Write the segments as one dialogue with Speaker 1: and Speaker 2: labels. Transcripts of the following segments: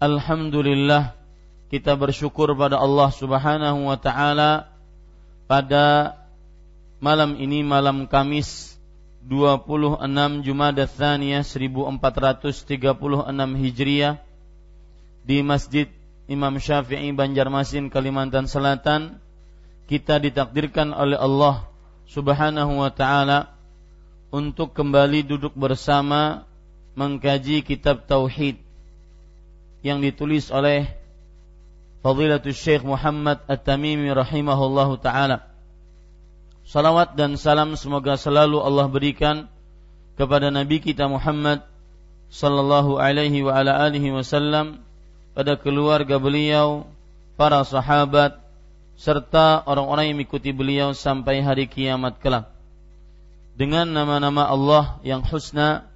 Speaker 1: Alhamdulillah kita bersyukur pada Allah Subhanahu wa taala pada malam ini malam Kamis 26 Jumada Tsaniyah 1436 Hijriah di Masjid Imam Syafi'i Banjarmasin Kalimantan Selatan. Kita ditakdirkan oleh Allah Subhanahu wa taala untuk kembali duduk bersama mengkaji kitab tauhid yang ditulis oleh Fadilatul Syekh Muhammad At-Tamimi rahimahullahu taala. Salawat dan salam semoga selalu Allah berikan kepada Nabi kita Muhammad sallallahu alaihi wa ala alihi wasallam pada keluarga beliau, para sahabat serta orang-orang yang mengikuti beliau sampai hari kiamat kelak dengan nama-nama Allah yang husna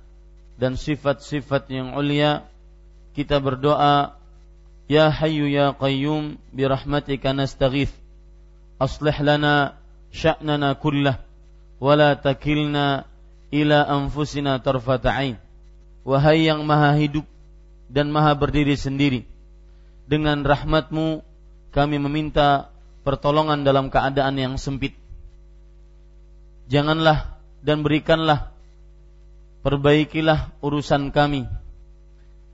Speaker 1: dan sifat-sifat yang ulia kita berdoa ya hayyu ya qayyum bi rahmatika nastaghith. Aslih lana sya'nana kullah wa takilna ila anfusina tarfata ain. Wahai yang maha hidup dan maha berdiri sendiri dengan rahmatmu kami meminta pertolongan dalam keadaan yang sempit. Janganlah dan berikanlah perbaikilah urusan kami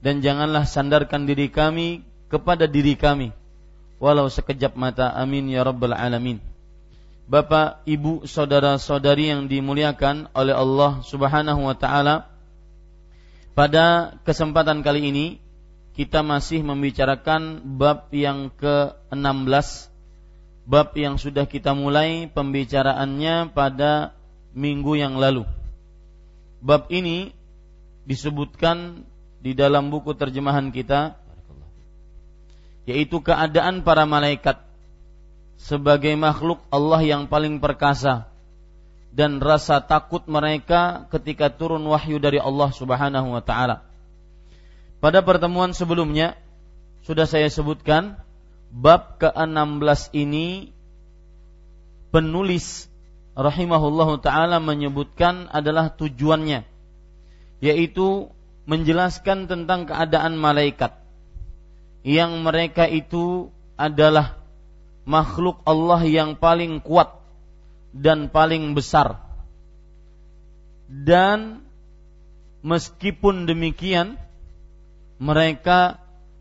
Speaker 1: dan janganlah sandarkan diri kami kepada diri kami walau sekejap mata amin ya rabbal alamin Bapak, Ibu, saudara-saudari yang dimuliakan oleh Allah Subhanahu wa taala. Pada kesempatan kali ini kita masih membicarakan bab yang ke-16 bab yang sudah kita mulai pembicaraannya pada minggu yang lalu. Bab ini disebutkan di dalam buku terjemahan kita yaitu keadaan para malaikat sebagai makhluk Allah yang paling perkasa dan rasa takut mereka ketika turun wahyu dari Allah Subhanahu wa taala. Pada pertemuan sebelumnya sudah saya sebutkan bab ke-16 ini penulis rahimahullahu taala menyebutkan adalah tujuannya yaitu menjelaskan tentang keadaan malaikat. Yang mereka itu adalah makhluk Allah yang paling kuat dan paling besar. Dan meskipun demikian mereka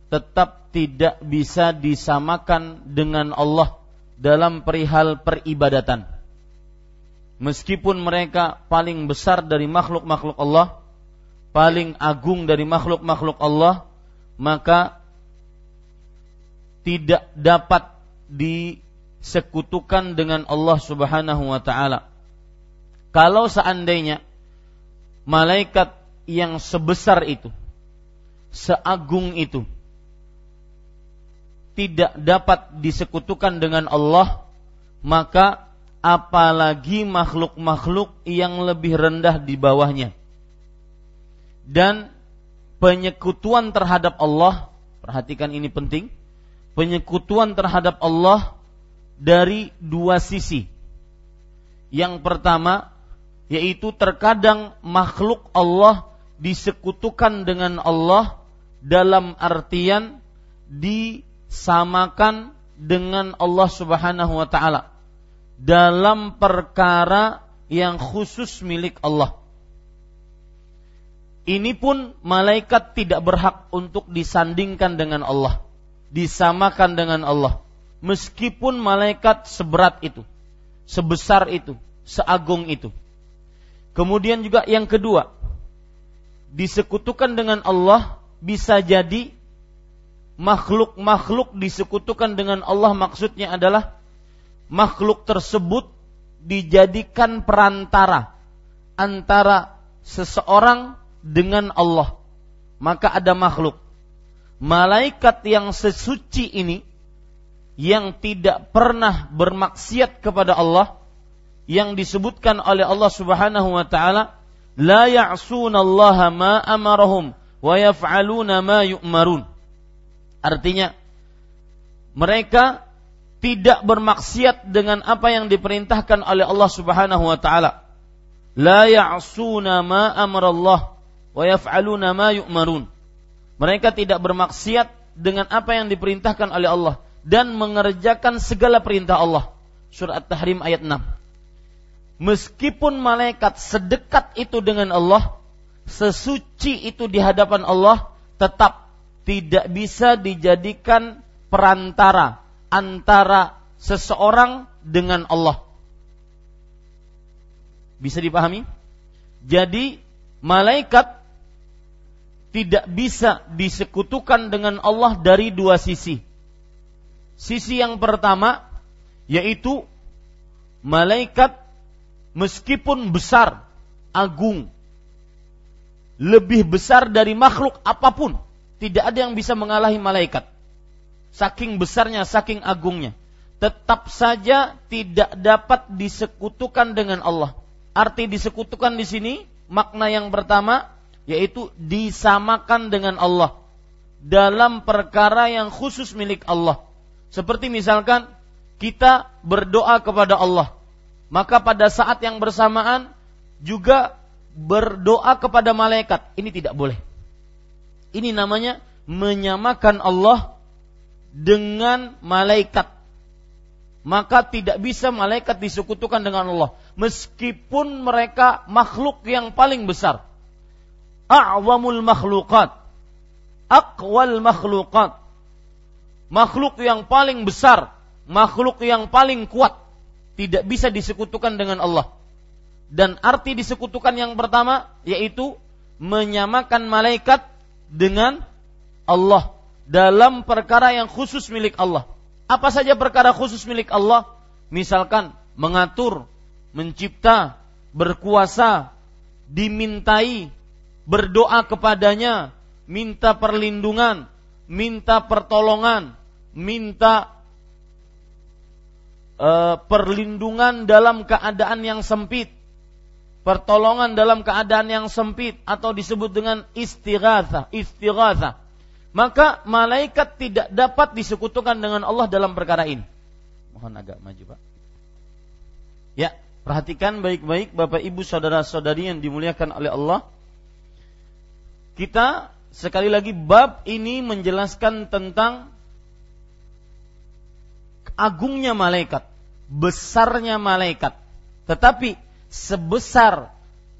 Speaker 1: tetap tidak bisa disamakan dengan Allah dalam perihal peribadatan. Meskipun mereka paling besar dari makhluk-makhluk Allah, paling agung dari makhluk-makhluk Allah, maka tidak dapat disekutukan dengan Allah Subhanahu wa taala. Kalau seandainya malaikat yang sebesar itu, seagung itu tidak dapat disekutukan dengan Allah, maka apalagi makhluk-makhluk yang lebih rendah di bawahnya. Dan penyekutuan terhadap Allah, perhatikan ini penting, penyekutuan terhadap Allah dari dua sisi. Yang pertama, yaitu terkadang makhluk Allah disekutukan dengan Allah dalam artian disamakan dengan Allah Subhanahu wa taala dalam perkara yang khusus milik Allah. Ini pun malaikat tidak berhak untuk disandingkan dengan Allah, disamakan dengan Allah. Meskipun malaikat seberat itu, sebesar itu, seagung itu. Kemudian juga yang kedua, disekutukan dengan Allah bisa jadi makhluk-makhluk disekutukan dengan Allah maksudnya adalah makhluk tersebut dijadikan perantara antara seseorang dengan Allah. Maka ada makhluk malaikat yang sesuci ini yang tidak pernah bermaksiat kepada Allah yang disebutkan oleh Allah Subhanahu wa taala la ya'sunallaha ma amarahum wa yaf'aluna ma yu'marun. Artinya mereka tidak bermaksiat dengan apa yang diperintahkan oleh Allah Subhanahu wa taala. La ya'suna ma amarallah wa yaf'aluna ma yu'marun. Mereka tidak bermaksiat dengan apa yang diperintahkan oleh Allah dan mengerjakan segala perintah Allah. Surah At-Tahrim ayat 6. Meskipun malaikat sedekat itu dengan Allah, sesuci itu di hadapan Allah, tetap tidak bisa dijadikan perantara antara seseorang dengan Allah. Bisa dipahami? Jadi malaikat tidak bisa disekutukan dengan Allah dari dua sisi. Sisi yang pertama yaitu malaikat meskipun besar, agung, lebih besar dari makhluk apa pun, tidak ada yang bisa mengalahi malaikat saking besarnya, saking agungnya, tetap saja tidak dapat disekutukan dengan Allah. Arti disekutukan di sini makna yang pertama yaitu disamakan dengan Allah dalam perkara yang khusus milik Allah. Seperti misalkan kita berdoa kepada Allah, maka pada saat yang bersamaan juga berdoa kepada malaikat. Ini tidak boleh. Ini namanya menyamakan Allah dengan malaikat maka tidak bisa malaikat disekutukan dengan Allah meskipun mereka makhluk yang paling besar a'wamul makhlukat aqwal makhlukat makhluk yang paling besar makhluk yang paling kuat tidak bisa disekutukan dengan Allah dan arti disekutukan yang pertama yaitu menyamakan malaikat dengan Allah dalam perkara yang khusus milik Allah. Apa saja perkara khusus milik Allah? Misalkan mengatur, mencipta, berkuasa, dimintai, berdoa kepadanya, minta perlindungan, minta pertolongan, minta uh, perlindungan dalam keadaan yang sempit, pertolongan dalam keadaan yang sempit atau disebut dengan istighatsah, istighatsah maka malaikat tidak dapat disekutukan dengan Allah dalam perkara ini. Mohon agak maju, Pak. Ya, perhatikan baik-baik Bapak Ibu saudara-saudari yang dimuliakan oleh Allah. Kita sekali lagi bab ini menjelaskan tentang agungnya malaikat, besarnya malaikat. Tetapi sebesar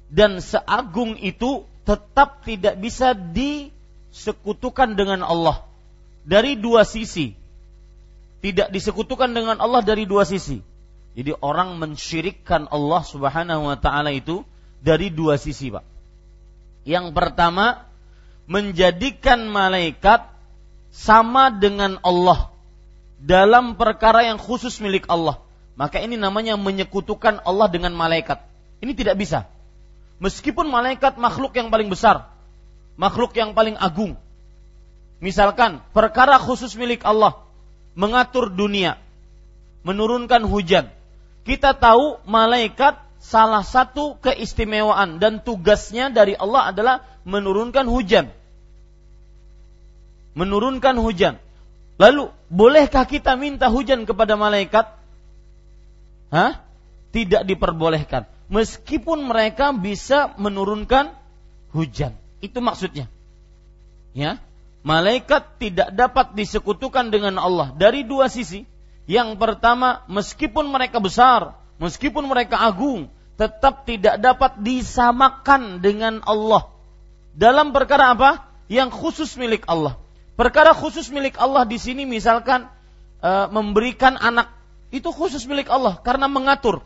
Speaker 1: dan seagung itu tetap tidak bisa di sekutukan dengan Allah dari dua sisi. Tidak disekutukan dengan Allah dari dua sisi. Jadi orang mensyirikkan Allah Subhanahu wa taala itu dari dua sisi, Pak. Yang pertama, menjadikan malaikat sama dengan Allah dalam perkara yang khusus milik Allah. Maka ini namanya menyekutukan Allah dengan malaikat. Ini tidak bisa. Meskipun malaikat makhluk yang paling besar, makhluk yang paling agung. Misalkan perkara khusus milik Allah, mengatur dunia, menurunkan hujan. Kita tahu malaikat salah satu keistimewaan dan tugasnya dari Allah adalah menurunkan hujan. Menurunkan hujan. Lalu, bolehkah kita minta hujan kepada malaikat? Hah? Tidak diperbolehkan. Meskipun mereka bisa menurunkan hujan. Itu maksudnya. Ya. Malaikat tidak dapat disekutukan dengan Allah dari dua sisi. Yang pertama, meskipun mereka besar, meskipun mereka agung, tetap tidak dapat disamakan dengan Allah. Dalam perkara apa? Yang khusus milik Allah. Perkara khusus milik Allah di sini misalkan e, memberikan anak itu khusus milik Allah karena mengatur.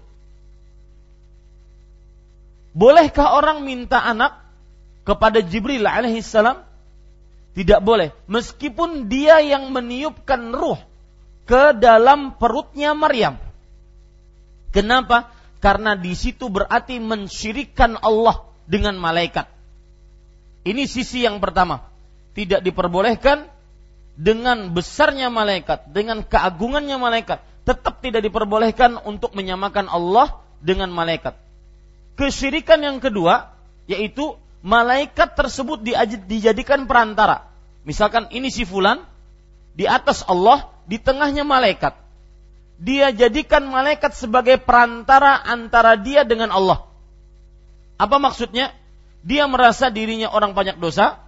Speaker 1: Bolehkah orang minta anak kepada Jibril alaihissalam? Tidak boleh, meskipun dia yang meniupkan ruh ke dalam perutnya Maryam. Kenapa? Karena di situ berarti mensyirikan Allah dengan malaikat. Ini sisi yang pertama. Tidak diperbolehkan dengan besarnya malaikat, dengan keagungannya malaikat, tetap tidak diperbolehkan untuk menyamakan Allah dengan malaikat. Kesyirikan yang kedua yaitu malaikat tersebut dijadikan perantara. Misalkan ini si fulan di atas Allah, di tengahnya malaikat dia jadikan malaikat sebagai perantara antara dia dengan Allah. Apa maksudnya? Dia merasa dirinya orang banyak dosa,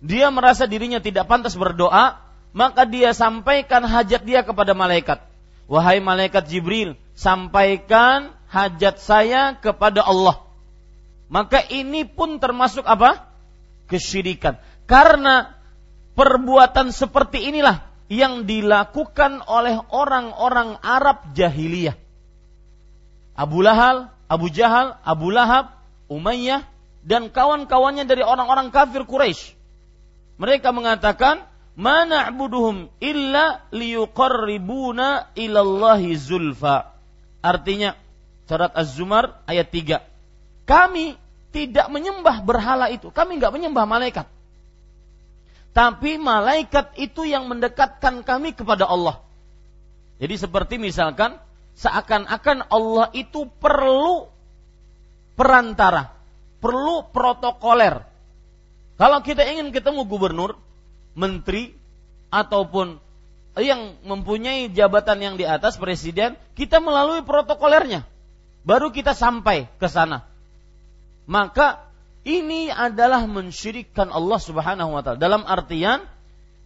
Speaker 1: dia merasa dirinya tidak pantas berdoa, maka dia sampaikan hajat dia kepada malaikat. Wahai malaikat Jibril, sampaikan hajat saya kepada Allah. Maka ini pun termasuk apa? Kesyirikan. Karena perbuatan seperti inilah yang dilakukan oleh orang-orang Arab jahiliyah. Abu Lahal, Abu Jahal, Abu Lahab, Umayyah, dan kawan-kawannya dari orang-orang kafir Quraisy. Mereka mengatakan, "Mana abuduhum illa liyuqarribuna ilallahi zulfa." Artinya, surat Az-Zumar ayat 3. Kami tidak menyembah berhala itu. Kami nggak menyembah malaikat tapi malaikat itu yang mendekatkan kami kepada Allah. Jadi seperti misalkan seakan-akan Allah itu perlu perantara, perlu protokoler. Kalau kita ingin ketemu gubernur, menteri ataupun yang mempunyai jabatan yang di atas presiden, kita melalui protokolernya. Baru kita sampai ke sana. Maka ini adalah mensyirikkan Allah Subhanahu wa taala. Dalam artian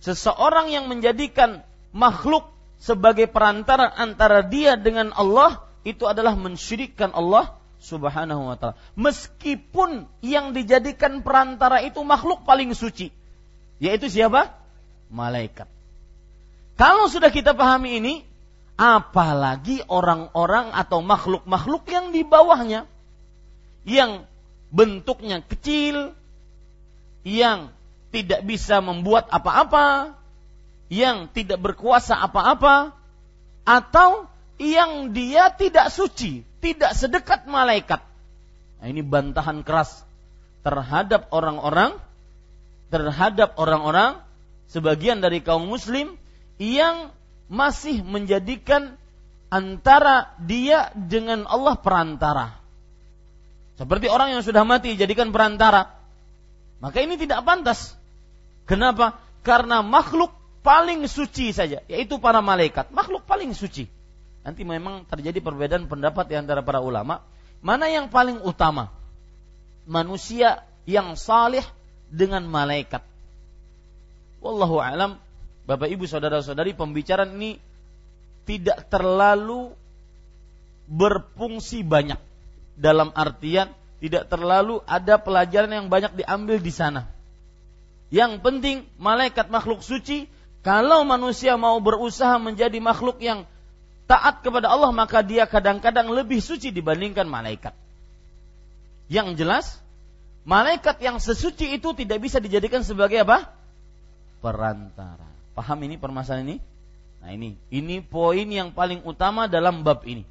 Speaker 1: seseorang yang menjadikan makhluk sebagai perantara antara dia dengan Allah itu adalah mensyirikkan Allah Subhanahu wa taala. Meskipun yang dijadikan perantara itu makhluk paling suci, yaitu siapa? Malaikat. Kalau sudah kita pahami ini, apalagi orang-orang atau makhluk-makhluk yang di bawahnya yang bentuknya kecil, yang tidak bisa membuat apa-apa, yang tidak berkuasa apa-apa, atau yang dia tidak suci, tidak sedekat malaikat. Nah, ini bantahan keras terhadap orang-orang, terhadap orang-orang sebagian dari kaum muslim yang masih menjadikan antara dia dengan Allah perantara. Seperti orang yang sudah mati jadikan perantara. Maka ini tidak pantas. Kenapa? Karena makhluk paling suci saja, yaitu para malaikat. Makhluk paling suci. Nanti memang terjadi perbedaan pendapat di antara para ulama. Mana yang paling utama? Manusia yang salih dengan malaikat. Wallahu alam, Bapak Ibu saudara-saudari, pembicaraan ini tidak terlalu berfungsi banyak dalam artian tidak terlalu ada pelajaran yang banyak diambil di sana. Yang penting malaikat makhluk suci, kalau manusia mau berusaha menjadi makhluk yang taat kepada Allah maka dia kadang-kadang lebih suci dibandingkan malaikat. Yang jelas, malaikat yang sesuci itu tidak bisa dijadikan sebagai apa? Perantara. Paham ini permasalahan ini? Nah ini, ini poin yang paling utama dalam bab ini.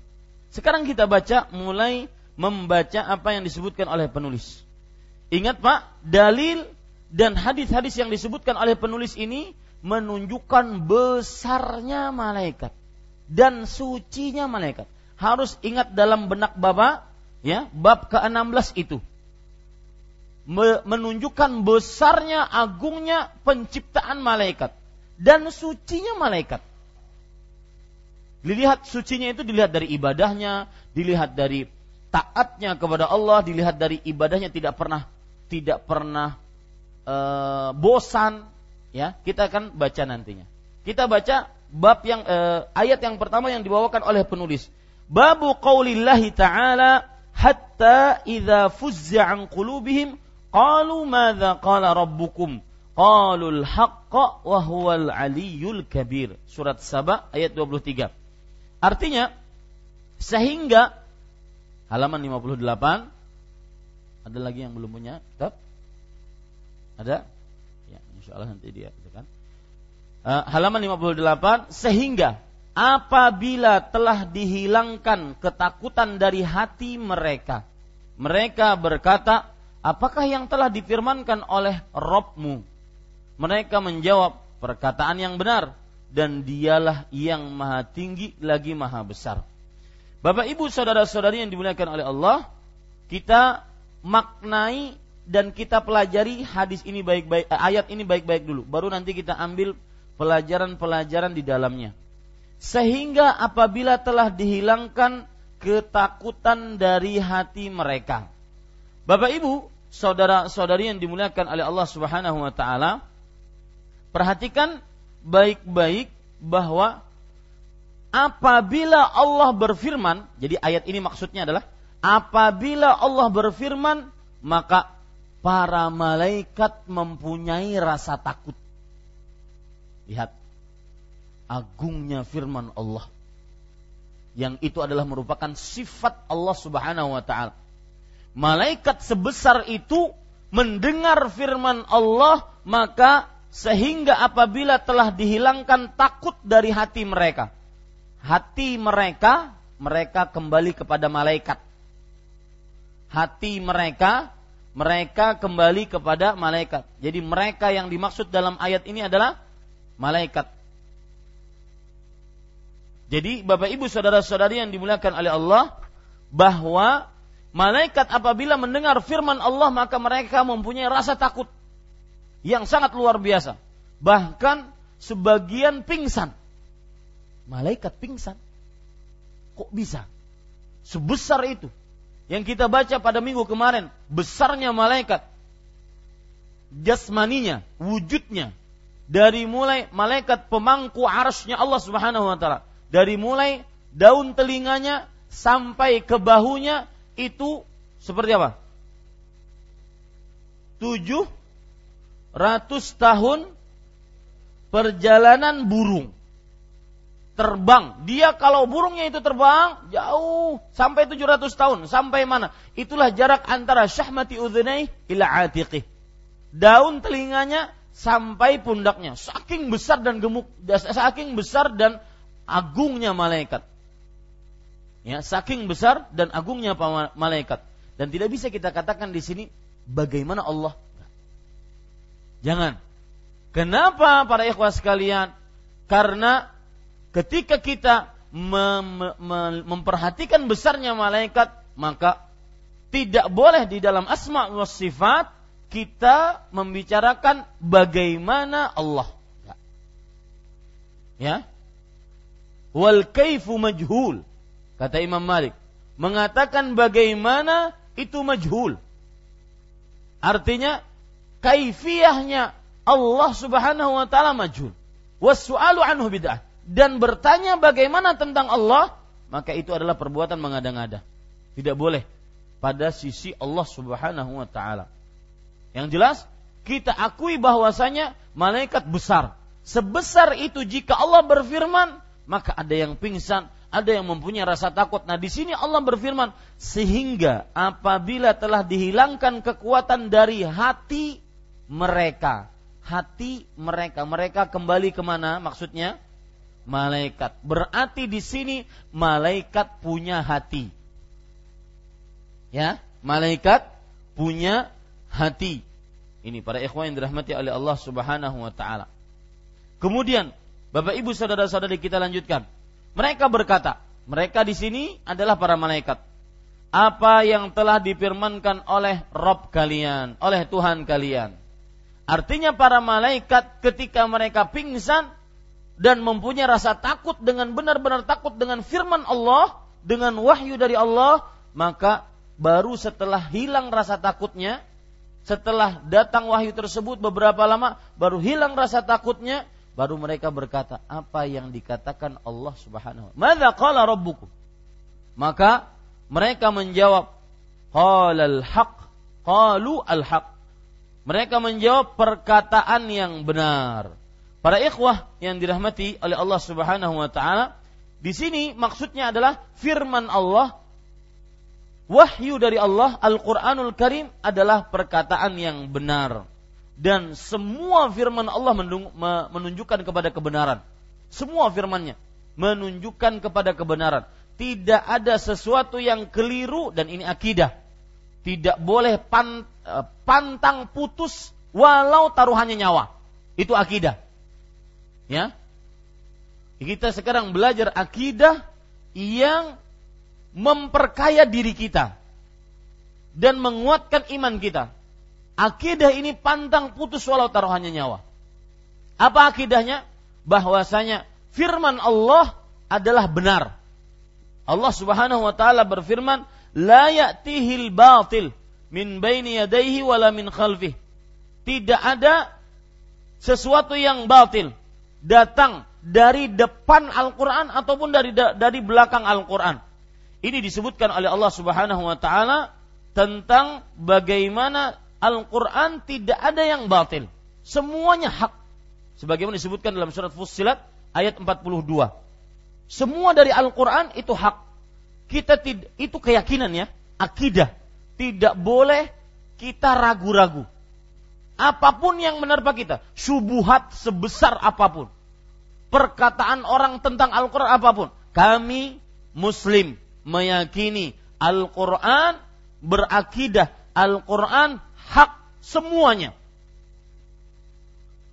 Speaker 1: Sekarang kita baca mulai membaca apa yang disebutkan oleh penulis. Ingat Pak, dalil dan hadis-hadis yang disebutkan oleh penulis ini menunjukkan besarnya malaikat dan sucinya malaikat. Harus ingat dalam benak Bapak ya, bab ke-16 itu. Menunjukkan besarnya agungnya penciptaan malaikat dan sucinya malaikat. Dilihat sucinya itu dilihat dari ibadahnya, dilihat dari taatnya kepada Allah, dilihat dari ibadahnya tidak pernah tidak pernah e, bosan, ya. Kita akan baca nantinya. Kita baca bab yang e, ayat yang pertama yang dibawakan oleh penulis. Babu qaulillahi ta'ala hatta idza fuzza an qulubihim qalu madza qala rabbukum qalul haqqa wa huwal aliyyul kabir. Surat Saba ayat 23. Artinya sehingga halaman 58 ada lagi yang belum punya kitab? Ada? Ya, insya Allah nanti dia. Uh, halaman 58 sehingga apabila telah dihilangkan ketakutan dari hati mereka mereka berkata apakah yang telah difirmankan oleh Robmu mereka menjawab perkataan yang benar dan dialah yang maha tinggi lagi maha besar. Bapak ibu saudara-saudari yang dimuliakan oleh Allah, kita maknai dan kita pelajari hadis ini baik-baik, eh, ayat ini baik-baik dulu. Baru nanti kita ambil pelajaran-pelajaran di dalamnya. Sehingga apabila telah dihilangkan ketakutan dari hati mereka. Bapak Ibu, saudara-saudari yang dimuliakan oleh Allah Subhanahu wa taala, perhatikan baik-baik bahwa apabila Allah berfirman, jadi ayat ini maksudnya adalah apabila Allah berfirman, maka para malaikat mempunyai rasa takut. Lihat agungnya firman Allah. Yang itu adalah merupakan sifat Allah Subhanahu wa taala. Malaikat sebesar itu mendengar firman Allah, maka sehingga apabila telah dihilangkan takut dari hati mereka, hati mereka mereka kembali kepada malaikat. Hati mereka mereka kembali kepada malaikat. Jadi mereka yang dimaksud dalam ayat ini adalah malaikat. Jadi Bapak Ibu saudara-saudari yang dimuliakan oleh Allah bahwa malaikat apabila mendengar firman Allah maka mereka mempunyai rasa takut yang sangat luar biasa. Bahkan sebagian pingsan. Malaikat pingsan. Kok bisa? Sebesar itu. Yang kita baca pada minggu kemarin. Besarnya malaikat. Jasmaninya, wujudnya. Dari mulai malaikat pemangku arasnya Allah subhanahu wa ta'ala. Dari mulai daun telinganya sampai ke bahunya itu seperti apa? Tujuh ratus tahun perjalanan burung terbang. Dia kalau burungnya itu terbang jauh sampai 700 tahun. Sampai mana? Itulah jarak antara syahmati udhunai ila atiqih. Daun telinganya sampai pundaknya. Saking besar dan gemuk, saking besar dan agungnya malaikat. Ya, saking besar dan agungnya malaikat. Dan tidak bisa kita katakan di sini bagaimana Allah Jangan. Kenapa para ikhwah sekalian? Karena ketika kita mem mem memperhatikan besarnya malaikat, maka tidak boleh di dalam asma wa sifat kita membicarakan bagaimana Allah. Ya. Wal kaifu majhul. Kata Imam Malik. Mengatakan bagaimana itu majhul. Artinya kaifiyahnya Allah Subhanahu wa taala majhul. Wasu'alu anhu bid'ah. Dan bertanya bagaimana tentang Allah, maka itu adalah perbuatan mengada-ngada. Tidak boleh pada sisi Allah Subhanahu wa taala. Yang jelas kita akui bahwasanya malaikat besar. Sebesar itu jika Allah berfirman, maka ada yang pingsan, ada yang mempunyai rasa takut. Nah, di sini Allah berfirman, sehingga apabila telah dihilangkan kekuatan dari hati mereka, hati mereka. Mereka kembali ke mana maksudnya? malaikat. Berarti di sini malaikat punya hati. Ya, malaikat punya hati. Ini para ikhwan yang dirahmati oleh Allah Subhanahu wa taala. Kemudian, Bapak Ibu saudara-saudari kita lanjutkan. Mereka berkata, mereka di sini adalah para malaikat. Apa yang telah difirmankan oleh Rob kalian, oleh Tuhan kalian. Artinya para malaikat ketika mereka pingsan dan mempunyai rasa takut dengan benar-benar takut dengan firman Allah, dengan wahyu dari Allah, maka baru setelah hilang rasa takutnya, setelah datang wahyu tersebut beberapa lama, baru hilang rasa takutnya, baru mereka berkata, apa yang dikatakan Allah Subhanahu wa rabbukum? Maka mereka menjawab, qalal haq, qalu al haq. Mereka menjawab perkataan yang benar. Para ikhwah yang dirahmati oleh Allah Subhanahu wa taala, di sini maksudnya adalah firman Allah wahyu dari Allah Al-Qur'anul Karim adalah perkataan yang benar dan semua firman Allah menunjukkan kepada kebenaran. Semua firmannya menunjukkan kepada kebenaran. Tidak ada sesuatu yang keliru dan ini akidah. Tidak boleh eh, pantang putus walau taruhannya nyawa. Itu akidah. Ya. Kita sekarang belajar akidah yang memperkaya diri kita dan menguatkan iman kita. Akidah ini pantang putus walau taruhannya nyawa. Apa akidahnya? Bahwasanya firman Allah adalah benar. Allah Subhanahu wa taala berfirman, "La ya'tihil batil min baini yadayhi wala min khalfih." Tidak ada sesuatu yang batil datang dari depan Al-Quran ataupun dari dari belakang Al-Quran. Ini disebutkan oleh Allah Subhanahu wa taala tentang bagaimana Al-Quran tidak ada yang batil. Semuanya hak. Sebagaimana disebutkan dalam surat Fussilat ayat 42. Semua dari Al-Quran itu hak. Kita tidak itu keyakinan ya, akidah. Tidak boleh kita ragu-ragu apa pun yang menerpa kita, subuhat sebesar apa pun, perkataan orang tentang Al-Quran apa pun, kami Muslim meyakini Al-Quran berakidah Al-Quran hak semuanya.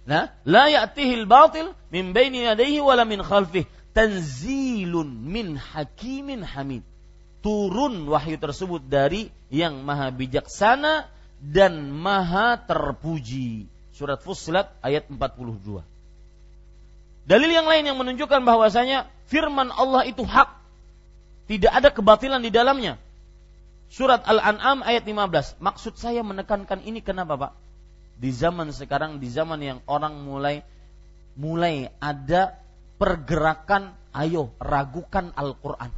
Speaker 1: Nah, la ya'tihil batil min baini yadayhi wala min khalfih tanzilun min hakimin hamid. Turun wahyu tersebut dari yang maha bijaksana dan maha terpuji. Surat Fussilat ayat 42. Dalil yang lain yang menunjukkan bahwasanya firman Allah itu hak. Tidak ada kebatilan di dalamnya. Surat Al-An'am ayat 15. Maksud saya menekankan ini kenapa, Pak? Di zaman sekarang, di zaman yang orang mulai mulai ada pergerakan ayo ragukan Al-Qur'an.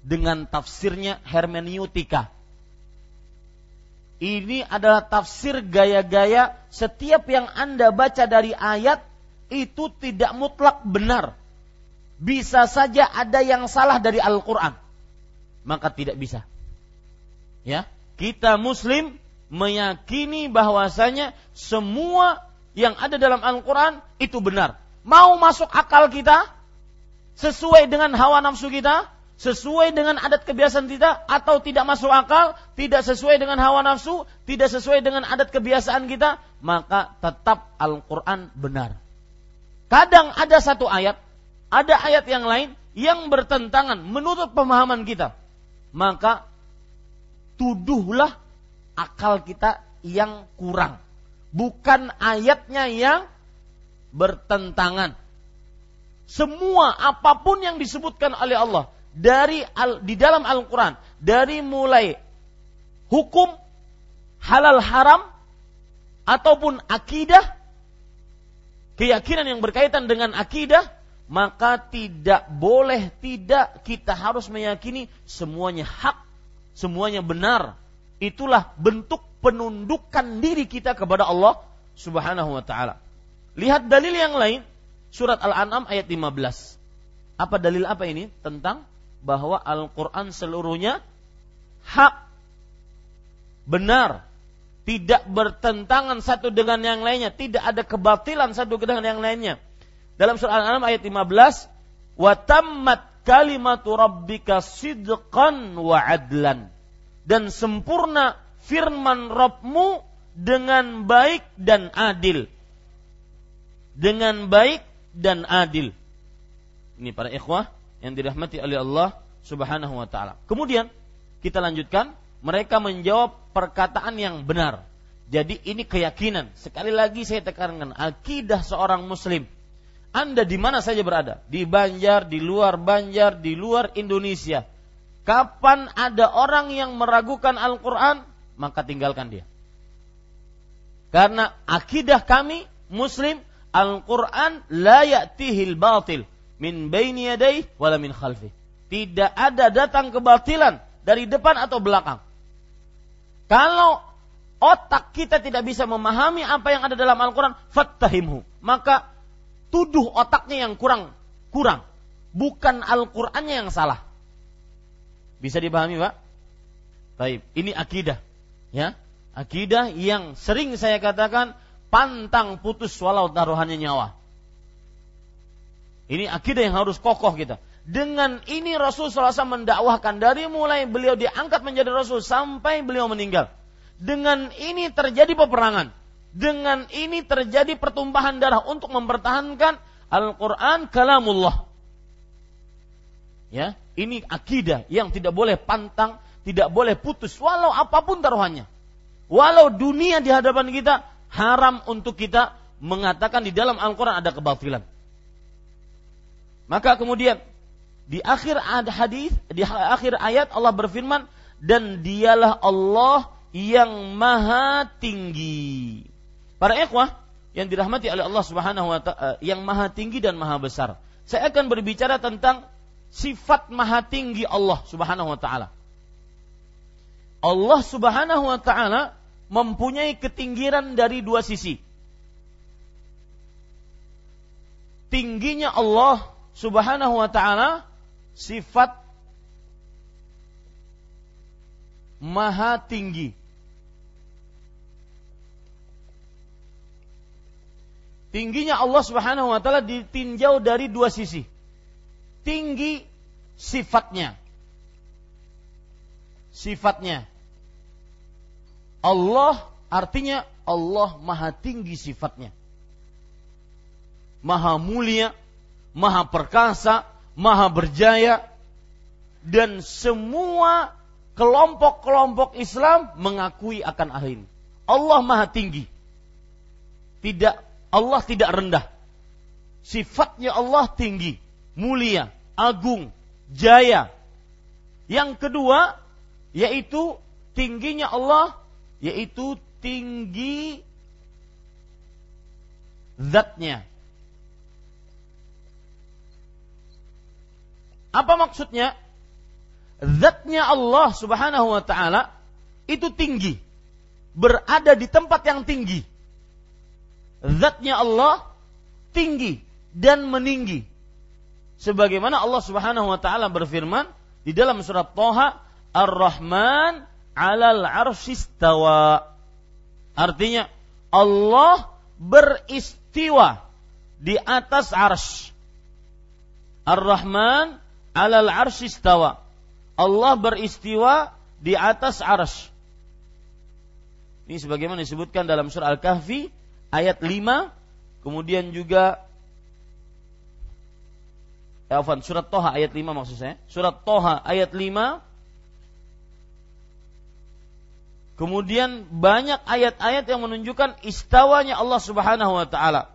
Speaker 1: Dengan tafsirnya hermeneutika ini adalah tafsir gaya-gaya setiap yang Anda baca dari ayat itu tidak mutlak benar. Bisa saja ada yang salah dari Al-Qur'an. Maka tidak bisa. Ya, kita muslim meyakini bahwasanya semua yang ada dalam Al-Qur'an itu benar. Mau masuk akal kita sesuai dengan hawa nafsu kita, sesuai dengan adat kebiasaan kita atau tidak masuk akal, tidak sesuai dengan hawa nafsu, tidak sesuai dengan adat kebiasaan kita, maka tetap Al-Quran benar. Kadang ada satu ayat, ada ayat yang lain yang bertentangan menurut pemahaman kita. Maka tuduhlah akal kita yang kurang. Bukan ayatnya yang bertentangan. Semua apa pun yang disebutkan oleh Allah dari al, di dalam Al-Quran dari mulai hukum halal haram ataupun akidah keyakinan yang berkaitan dengan akidah maka tidak boleh tidak kita harus meyakini semuanya hak semuanya benar. Itulah bentuk penundukan diri kita kepada Allah Subhanahu wa taala. Lihat dalil yang lain surat Al-An'am ayat 15 apa dalil apa ini? Tentang bahwa Al-Quran seluruhnya hak, benar, tidak bertentangan satu dengan yang lainnya, tidak ada kebatilan satu dengan yang lainnya. Dalam surah Al-An'am ayat 15, "Wa tammat kalimatu rabbika sidqan wa adlan." Dan sempurna firman Rabbmu dengan baik dan adil. Dengan baik dan adil. Ini para ikhwah yang dirahmati oleh Allah Subhanahu wa taala. Kemudian kita lanjutkan, mereka menjawab perkataan yang benar. Jadi ini keyakinan. Sekali lagi saya tekankan akidah seorang muslim. Anda di mana saja berada, di Banjar, di luar Banjar, di luar Indonesia. Kapan ada orang yang meragukan Al-Qur'an, maka tinggalkan dia. Karena akidah kami muslim Al-Quran la ya'tihil batil min baini yadayh wala min khalfi. Tidak ada datang kebatilan dari depan atau belakang. Kalau otak kita tidak bisa memahami apa yang ada dalam Al-Quran, fattahimhu. Maka tuduh otaknya yang kurang, kurang. Bukan Al-Qurannya yang salah. Bisa dipahami Pak? Baik, ini akidah. Ya, akidah yang sering saya katakan pantang putus walau taruhannya nyawa. Ini akidah yang harus kokoh kita. Dengan ini Rasul SAW mendakwahkan dari mulai beliau diangkat menjadi Rasul sampai beliau meninggal. Dengan ini terjadi peperangan. Dengan ini terjadi pertumpahan darah untuk mempertahankan Al-Quran kalamullah. Ya, ini akidah yang tidak boleh pantang, tidak boleh putus walau apa pun taruhannya. Walau dunia di hadapan kita haram untuk kita mengatakan di dalam Al-Quran ada kebatilan. Maka kemudian di akhir hadis, di akhir ayat Allah berfirman dan dialah Allah yang maha tinggi. Para ikhwah yang dirahmati oleh Allah Subhanahu wa taala eh, yang maha tinggi dan maha besar. Saya akan berbicara tentang sifat maha tinggi Allah Subhanahu wa taala. Allah Subhanahu wa taala mempunyai ketinggian dari dua sisi. Tingginya Allah Subhanahu wa taala sifat maha tinggi. Tingginya Allah Subhanahu wa taala ditinjau dari dua sisi. Tinggi sifatnya. Sifatnya Allah artinya Allah maha tinggi sifatnya. Maha mulia, maha perkasa, maha berjaya, dan semua kelompok-kelompok Islam mengakui akan hal ini. Allah maha tinggi. Tidak Allah tidak rendah. Sifatnya Allah tinggi, mulia, agung, jaya. Yang kedua yaitu tingginya Allah yaitu tinggi zatnya. Apa maksudnya? Zatnya Allah Subhanahu wa taala itu tinggi. Berada di tempat yang tinggi. Zatnya Allah tinggi dan meninggi. Sebagaimana Allah Subhanahu wa taala berfirman di dalam surat Thaha, Ar-Rahman alal arsistawa. Artinya Allah beristiwa di atas ars. Ar-Rahman alal arsistawa. Allah beristiwa di atas ars. Ini sebagaimana disebutkan dalam surah Al-Kahfi ayat 5, kemudian juga ya, surat Toha ayat 5 maksud saya. Surat Toha ayat 5 Kemudian banyak ayat-ayat yang menunjukkan istawanya Allah Subhanahu wa taala.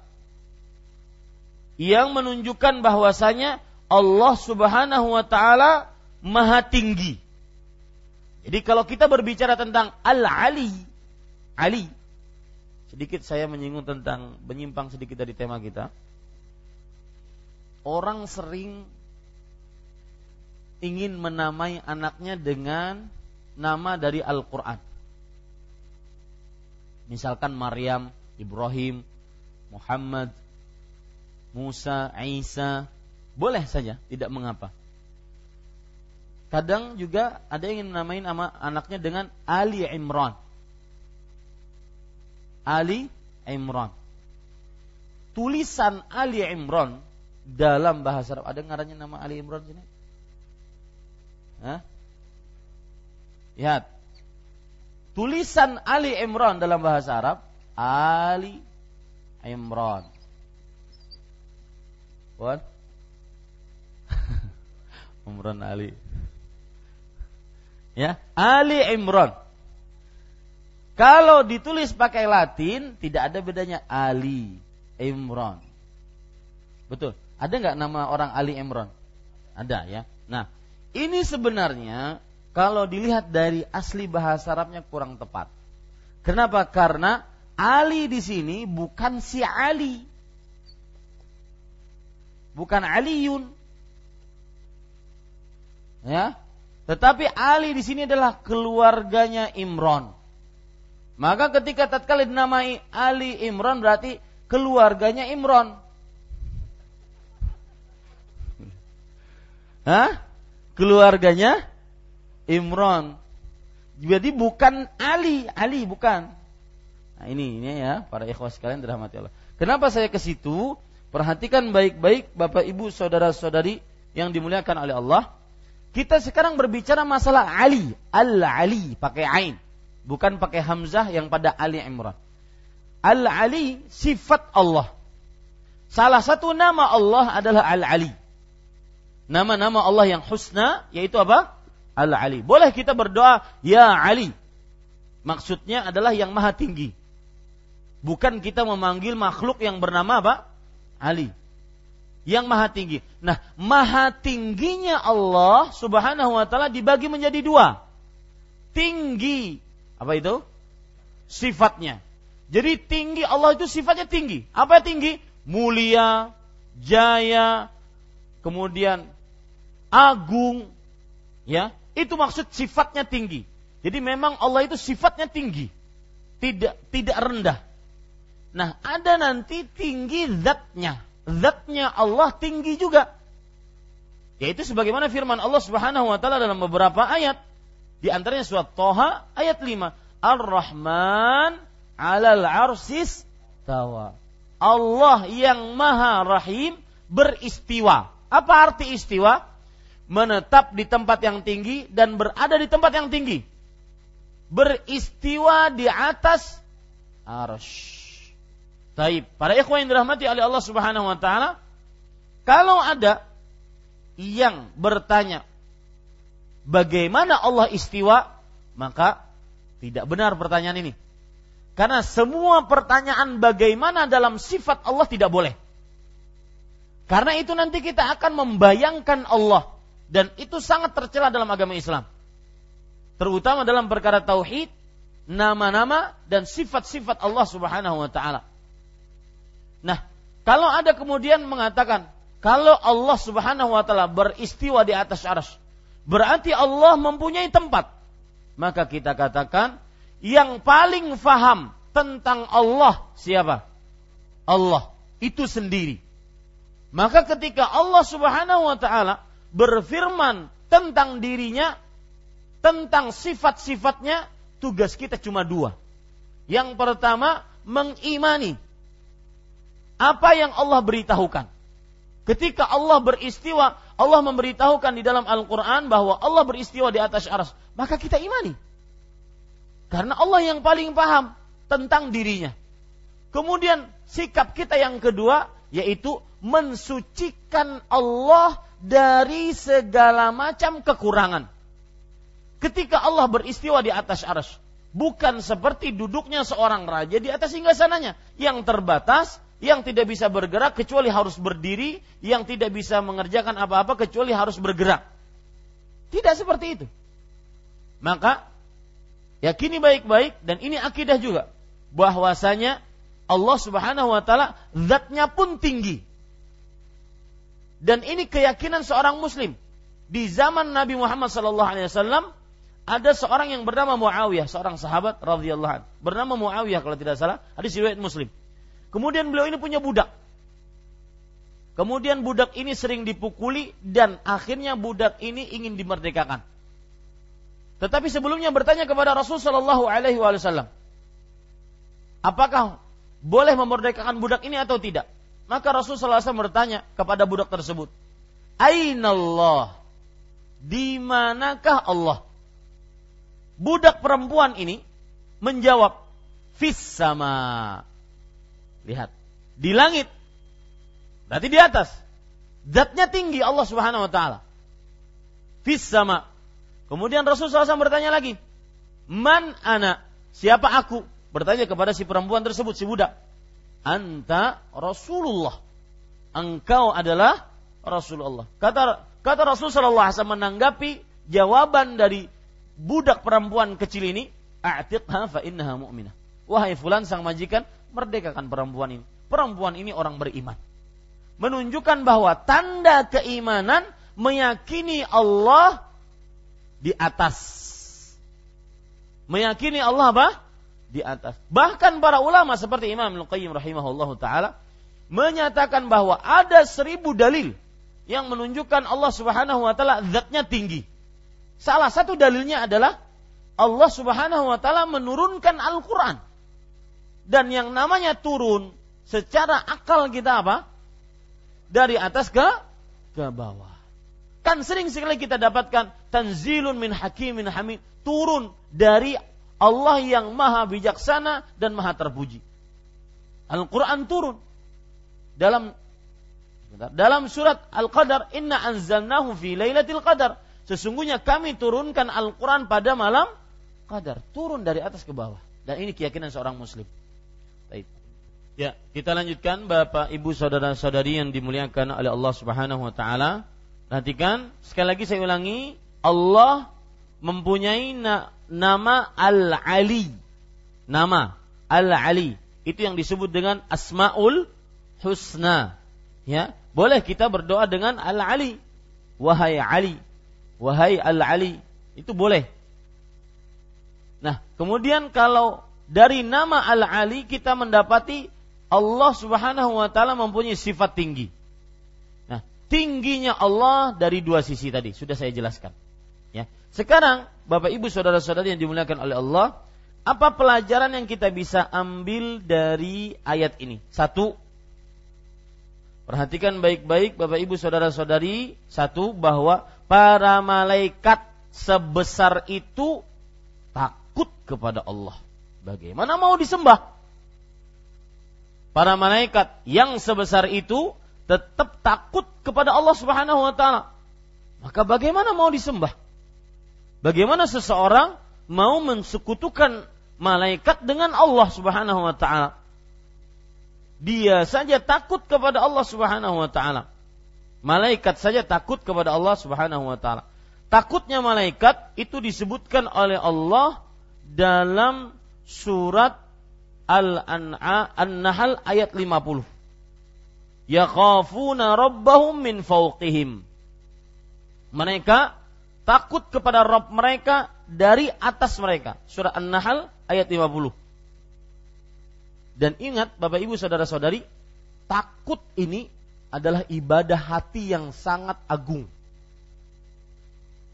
Speaker 1: Yang menunjukkan bahwasanya Allah Subhanahu wa taala maha tinggi. Jadi kalau kita berbicara tentang Al-Ali, Ali, sedikit saya menyinggung tentang menyimpang sedikit dari tema kita. Orang sering ingin menamai anaknya dengan nama dari Al-Quran misalkan Maryam, Ibrahim, Muhammad, Musa, Isa, boleh saja, tidak mengapa. Kadang juga ada yang ingin menamai nama anaknya dengan Ali Imran. Ali Imran. tulisan Ali Imran dalam bahasa Arab. Ada ngarannya nama Ali Imran sini? Hah? Lihat. Tulisan Ali Imran dalam bahasa Arab Ali Imran. What? Imran Ali. Ya, Ali Imran. Kalau ditulis pakai Latin tidak ada bedanya Ali Imran. Betul. Ada nggak nama orang Ali Imran? Ada ya. Nah, ini sebenarnya kalau dilihat dari asli bahasa Arabnya kurang tepat. Kenapa? Karena Ali di sini bukan si Ali. Bukan Aliun. Ya. Tetapi Ali di sini adalah keluarganya Imran. Maka ketika tatkala dinamai Ali Imran berarti keluarganya Imran. Hah? Keluarganya Imran. Jadi bukan Ali, Ali bukan. Nah, ini ini ya para ikhwah sekalian dirahmati Allah. Kenapa saya ke situ? Perhatikan baik-baik Bapak Ibu saudara-saudari yang dimuliakan oleh Allah. Kita sekarang berbicara masalah Ali, Al-Ali pakai ain bukan pakai hamzah yang pada Ali Imran. Al-Ali sifat Allah. Salah satu nama Allah adalah Al-Ali. Nama-nama Allah yang husna yaitu apa? Al-Ali. Boleh kita berdoa ya Ali. Maksudnya adalah yang maha tinggi. Bukan kita memanggil makhluk yang bernama apa? Ali. Yang maha tinggi. Nah, maha tingginya Allah subhanahu wa ta'ala dibagi menjadi dua. Tinggi apa itu? Sifatnya. Jadi tinggi Allah itu sifatnya tinggi. Apa tinggi? Mulia, jaya, kemudian agung, ya. Itu maksud sifatnya tinggi. Jadi memang Allah itu sifatnya tinggi. Tidak tidak rendah. Nah, ada nanti tinggi zatnya. Zatnya Allah tinggi juga. Yaitu sebagaimana firman Allah Subhanahu wa taala dalam beberapa ayat di antaranya surat Toha ayat 5. Ar-Rahman alal arsis tawa. Allah yang maha rahim beristiwa. Apa arti istiwa? Menetap di tempat yang tinggi dan berada di tempat yang tinggi. Beristiwa di atas arsh. Taib. Para ikhwan yang dirahmati oleh Allah Subhanahu wa taala, kalau ada yang bertanya, bagaimana Allah istiwa, maka tidak benar pertanyaan ini. Karena semua pertanyaan bagaimana dalam sifat Allah tidak boleh. Karena itu nanti kita akan membayangkan Allah dan itu sangat tercela dalam agama Islam. Terutama dalam perkara tauhid, nama-nama dan sifat-sifat Allah Subhanahu wa taala. Nah, kalau ada kemudian mengatakan kalau Allah Subhanahu wa taala beristiwa di atas arsy, berarti Allah mempunyai tempat. Maka kita katakan yang paling faham tentang Allah siapa? Allah itu sendiri. Maka ketika Allah Subhanahu wa taala berfirman tentang dirinya, tentang sifat-sifatnya, tugas kita cuma dua. Yang pertama, mengimani apa yang Allah beritahukan. Ketika Allah beristiwa, Allah memberitahukan di dalam Al-Quran bahwa Allah beristiwa di atas aras. Maka kita imani. Karena Allah yang paling paham tentang dirinya. Kemudian sikap kita yang kedua yaitu mensucikan Allah dari segala macam kekurangan. Ketika Allah beristiwa di atas aras, bukan seperti duduknya seorang raja di atas singgasananya yang terbatas yang tidak bisa bergerak kecuali harus berdiri, yang tidak bisa mengerjakan apa-apa kecuali harus bergerak. Tidak seperti itu. Maka yakini baik-baik dan ini akidah juga bahwasanya Allah Subhanahu wa taala zatnya pun tinggi. Dan ini keyakinan seorang muslim. Di zaman Nabi Muhammad sallallahu alaihi wasallam ada seorang yang bernama Muawiyah, seorang sahabat radhiyallahu. Bernama Muawiyah kalau tidak salah, hadis riwayat Muslim. Kemudian beliau ini punya budak. Kemudian budak ini sering dipukuli dan akhirnya budak ini ingin dimerdekakan. Tetapi sebelumnya bertanya kepada Rasul Shallallahu Alaihi Wasallam, apakah boleh memerdekakan budak ini atau tidak? Maka Rasulullah SAW bertanya kepada budak tersebut, Aina Allah? Di manakah Allah? Budak perempuan ini menjawab, Fis sama. Lihat, di langit. Berarti di atas. Zatnya tinggi Allah Subhanahu wa taala. Fis sama. Kemudian Rasulullah SAW bertanya lagi, Man ana? Siapa aku? Bertanya kepada si perempuan tersebut, si budak. Anta Rasulullah. Engkau adalah Rasulullah. Kata kata Rasulullah SAW menanggapi jawaban dari budak perempuan kecil ini, a'tiqha fa innaha mu'minah. Wahai fulan sang majikan, merdekakan perempuan ini. Perempuan ini orang beriman. Menunjukkan bahwa tanda keimanan meyakini Allah di atas meyakini Allah apa? Di atas. Bahkan para ulama seperti Imam Al-Qayyim rahimahullah ta'ala menyatakan bahwa ada seribu dalil yang menunjukkan Allah subhanahu wa ta'ala zatnya tinggi. Salah satu dalilnya adalah Allah subhanahu wa ta'ala menurunkan Al-Quran. Dan yang namanya turun secara akal kita apa? Dari atas ke, ke bawah. Kan sering sekali kita dapatkan tanzilun min hakimin hamid turun dari Allah yang maha bijaksana dan maha terpuji. Al-Quran turun dalam dalam surat Al-Qadar inna anzalnahu fi lailatul qadar sesungguhnya kami turunkan Al-Quran pada malam qadar turun dari atas ke bawah dan ini keyakinan seorang muslim Baik. Ya, kita lanjutkan Bapak Ibu saudara-saudari yang dimuliakan oleh Allah Subhanahu wa taala. Perhatikan, sekali lagi saya ulangi, Allah mempunyai na nama Al-Ali. Nama Al-Ali. Itu yang disebut dengan Asmaul Husna. Ya, boleh kita berdoa dengan Al-Ali. Wahai Ali. Wahai Al-Ali. Itu boleh. Nah, kemudian kalau dari nama Al-Ali kita mendapati Allah Subhanahu wa taala mempunyai sifat tinggi. Nah, tingginya Allah dari dua sisi tadi sudah saya jelaskan. Ya. Sekarang Bapak Ibu saudara-saudari yang dimuliakan oleh Allah, apa pelajaran yang kita bisa ambil dari ayat ini? Satu, perhatikan baik-baik Bapak Ibu saudara-saudari, satu bahwa para malaikat sebesar itu takut kepada Allah. Bagaimana mau disembah? Para malaikat yang sebesar itu tetap takut kepada Allah Subhanahu wa taala. Maka bagaimana mau disembah? Bagaimana seseorang mau mensekutukan malaikat dengan Allah Subhanahu wa taala? Dia saja takut kepada Allah Subhanahu wa taala. Malaikat saja takut kepada Allah Subhanahu wa taala. Takutnya malaikat itu disebutkan oleh Allah dalam surat Al-An'a An-Nahl ayat 50. Yakhafuna rabbahum min fawqihim. Mereka takut kepada Rob mereka dari atas mereka. Surah An-Nahl ayat 50. Dan ingat Bapak Ibu Saudara-saudari, takut ini adalah ibadah hati yang sangat agung.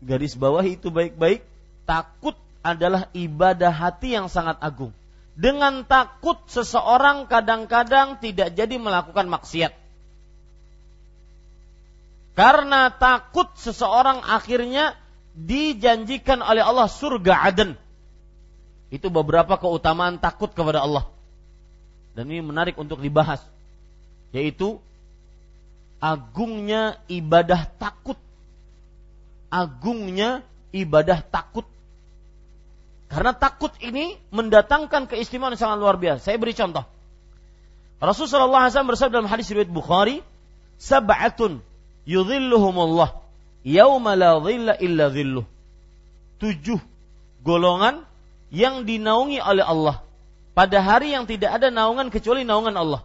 Speaker 1: Garis bawah itu baik-baik, takut adalah ibadah hati yang sangat agung. Dengan takut seseorang kadang-kadang tidak jadi melakukan maksiat. Karena takut seseorang akhirnya dijanjikan oleh Allah surga Aden. Itu beberapa keutamaan takut kepada Allah. Dan ini menarik untuk dibahas. Yaitu agungnya ibadah takut. Agungnya ibadah takut. Karena takut ini mendatangkan keistimewaan yang sangat luar biasa. Saya beri contoh. Rasulullah SAW bersabda dalam hadis riwayat Bukhari, "Sab'atun yudhilluhumullah yauma la dhilla illa dhilluh. Tujuh golongan yang dinaungi oleh Allah pada hari yang tidak ada naungan kecuali naungan Allah.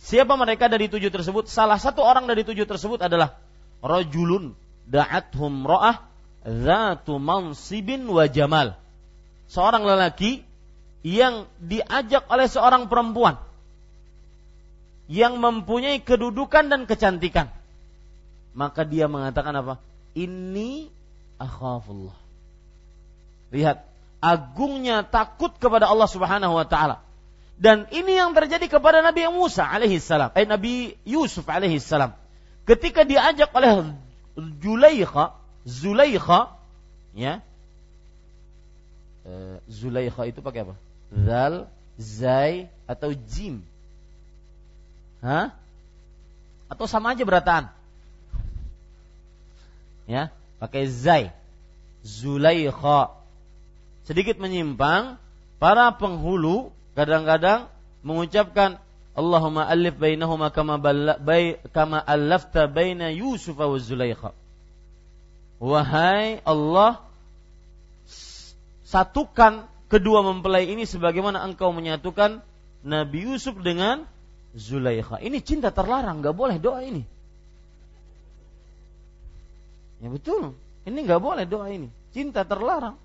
Speaker 1: Siapa mereka dari tujuh tersebut? Salah satu orang dari tujuh tersebut adalah rajulun da'athum ra'ah zatu mansibin wa jamal. Seorang lelaki yang diajak oleh seorang perempuan yang mempunyai kedudukan dan kecantikan maka dia mengatakan apa? Ini akhafullah. Lihat, agungnya takut kepada Allah Subhanahu wa taala. Dan ini yang terjadi kepada Nabi Musa alaihissalam, eh Nabi Yusuf alaihissalam. Ketika diajak oleh Zulaikha, Zulaikha, ya, uh, Zulaikha itu pakai apa? Zal, Zai, atau Jim? Hah? Atau sama aja berataan? Ya, pakai Zai. Zulaikha. Sedikit menyimpang, para penghulu kadang-kadang mengucapkan Allahumma alif bainahuma kama bay, kama alafta baina Yusuf wa Zulaikha. Wahai Allah, satukan kedua mempelai ini sebagaimana engkau menyatukan Nabi Yusuf dengan Zulaikha. Ini cinta terlarang, nggak boleh doa ini. Ya betul, ini nggak boleh doa ini. Cinta terlarang.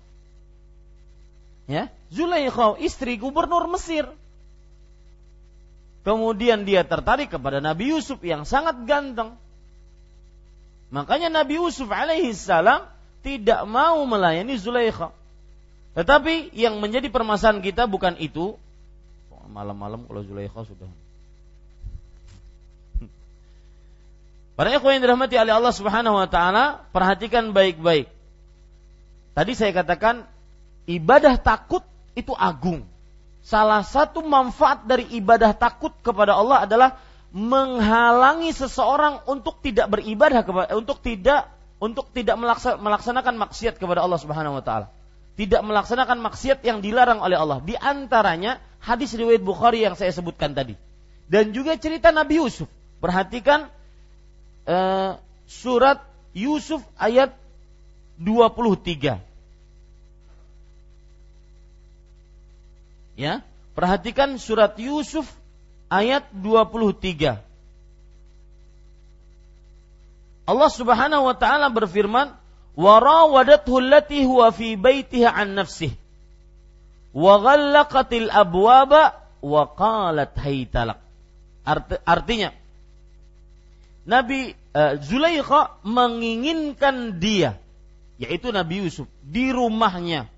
Speaker 1: Ya, Zulaikha istri gubernur Mesir. Kemudian dia tertarik kepada Nabi Yusuf yang sangat ganteng. Makanya Nabi Yusuf alaihi salam tidak mau melayani Zulaikha. Tetapi yang menjadi permasalahan kita bukan itu. Malam-malam kalau Zulaikha sudah. Para ikhwan yang dirahmati oleh Allah Subhanahu wa taala, perhatikan baik-baik. Tadi saya katakan ibadah takut itu agung. Salah satu manfaat dari ibadah takut kepada Allah adalah menghalangi seseorang untuk tidak beribadah kepada untuk tidak untuk tidak melaksanakan maksiat kepada Allah Subhanahu wa taala. Tidak melaksanakan maksiat yang dilarang oleh Allah. Di antaranya hadis riwayat Bukhari yang saya sebutkan tadi. Dan juga cerita Nabi Yusuf. Perhatikan uh, surat Yusuf ayat 23. Ya, perhatikan surat Yusuf ayat 23. Allah Subhanahu wa taala berfirman, "Wa rawadathu allati huwa fi baitiha an nafsih wa ghallaqatil abwaba wa qalat haytalak." Art, artinya Nabi uh, Zulaikha menginginkan dia yaitu Nabi Yusuf di rumahnya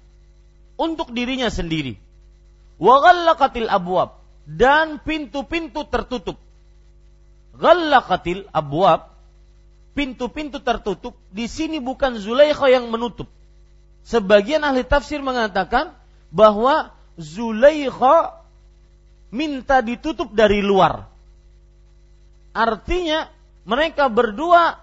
Speaker 1: untuk dirinya sendiri wa ghallaqatil abwab dan pintu-pintu tertutup. Ghallaqatil abwab pintu-pintu tertutup di sini bukan Zulaikha yang menutup. Sebagian ahli tafsir mengatakan bahwa Zulaikha minta ditutup dari luar. Artinya mereka berdua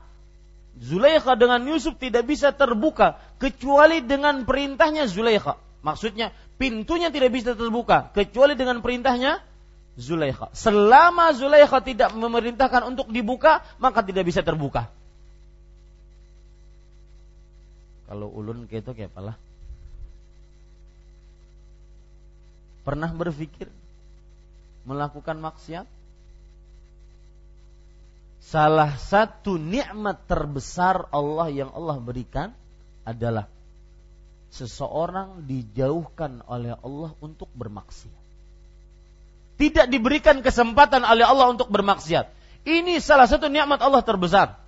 Speaker 1: Zulaikha dengan Yusuf tidak bisa terbuka kecuali dengan perintahnya Zulaikha. Maksudnya pintunya tidak bisa terbuka kecuali dengan perintahnya Zulaikha. Selama Zulaikha tidak memerintahkan untuk dibuka, maka tidak bisa terbuka. Kalau ulun gitu kayak apalah? Pernah berpikir melakukan maksiat? Salah satu nikmat terbesar Allah yang Allah berikan adalah seseorang dijauhkan oleh Allah untuk bermaksiat. Tidak diberikan kesempatan oleh Allah untuk bermaksiat. Ini salah satu nikmat Allah terbesar.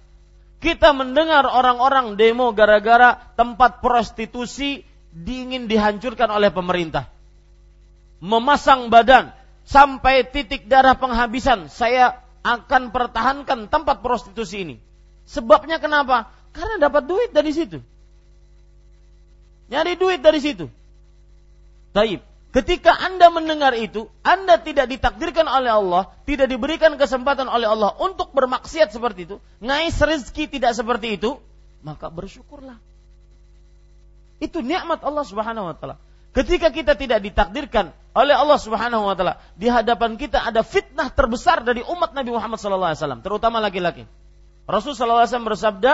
Speaker 1: Kita mendengar orang-orang demo gara-gara tempat prostitusi diingin dihancurkan oleh pemerintah. Memasang badan sampai titik darah penghabisan. Saya akan pertahankan tempat prostitusi ini. Sebabnya kenapa? Karena dapat duit dari situ. Nyari duit dari situ. Taib. Ketika Anda mendengar itu, Anda tidak ditakdirkan oleh Allah, tidak diberikan kesempatan oleh Allah untuk bermaksiat seperti itu, ngais rezeki tidak seperti itu, maka bersyukurlah. Itu nikmat Allah Subhanahu wa taala. Ketika kita tidak ditakdirkan oleh Allah Subhanahu wa taala, di hadapan kita ada fitnah terbesar dari umat Nabi Muhammad wasallam, terutama laki-laki. Rasul sallallahu alaihi wasallam bersabda,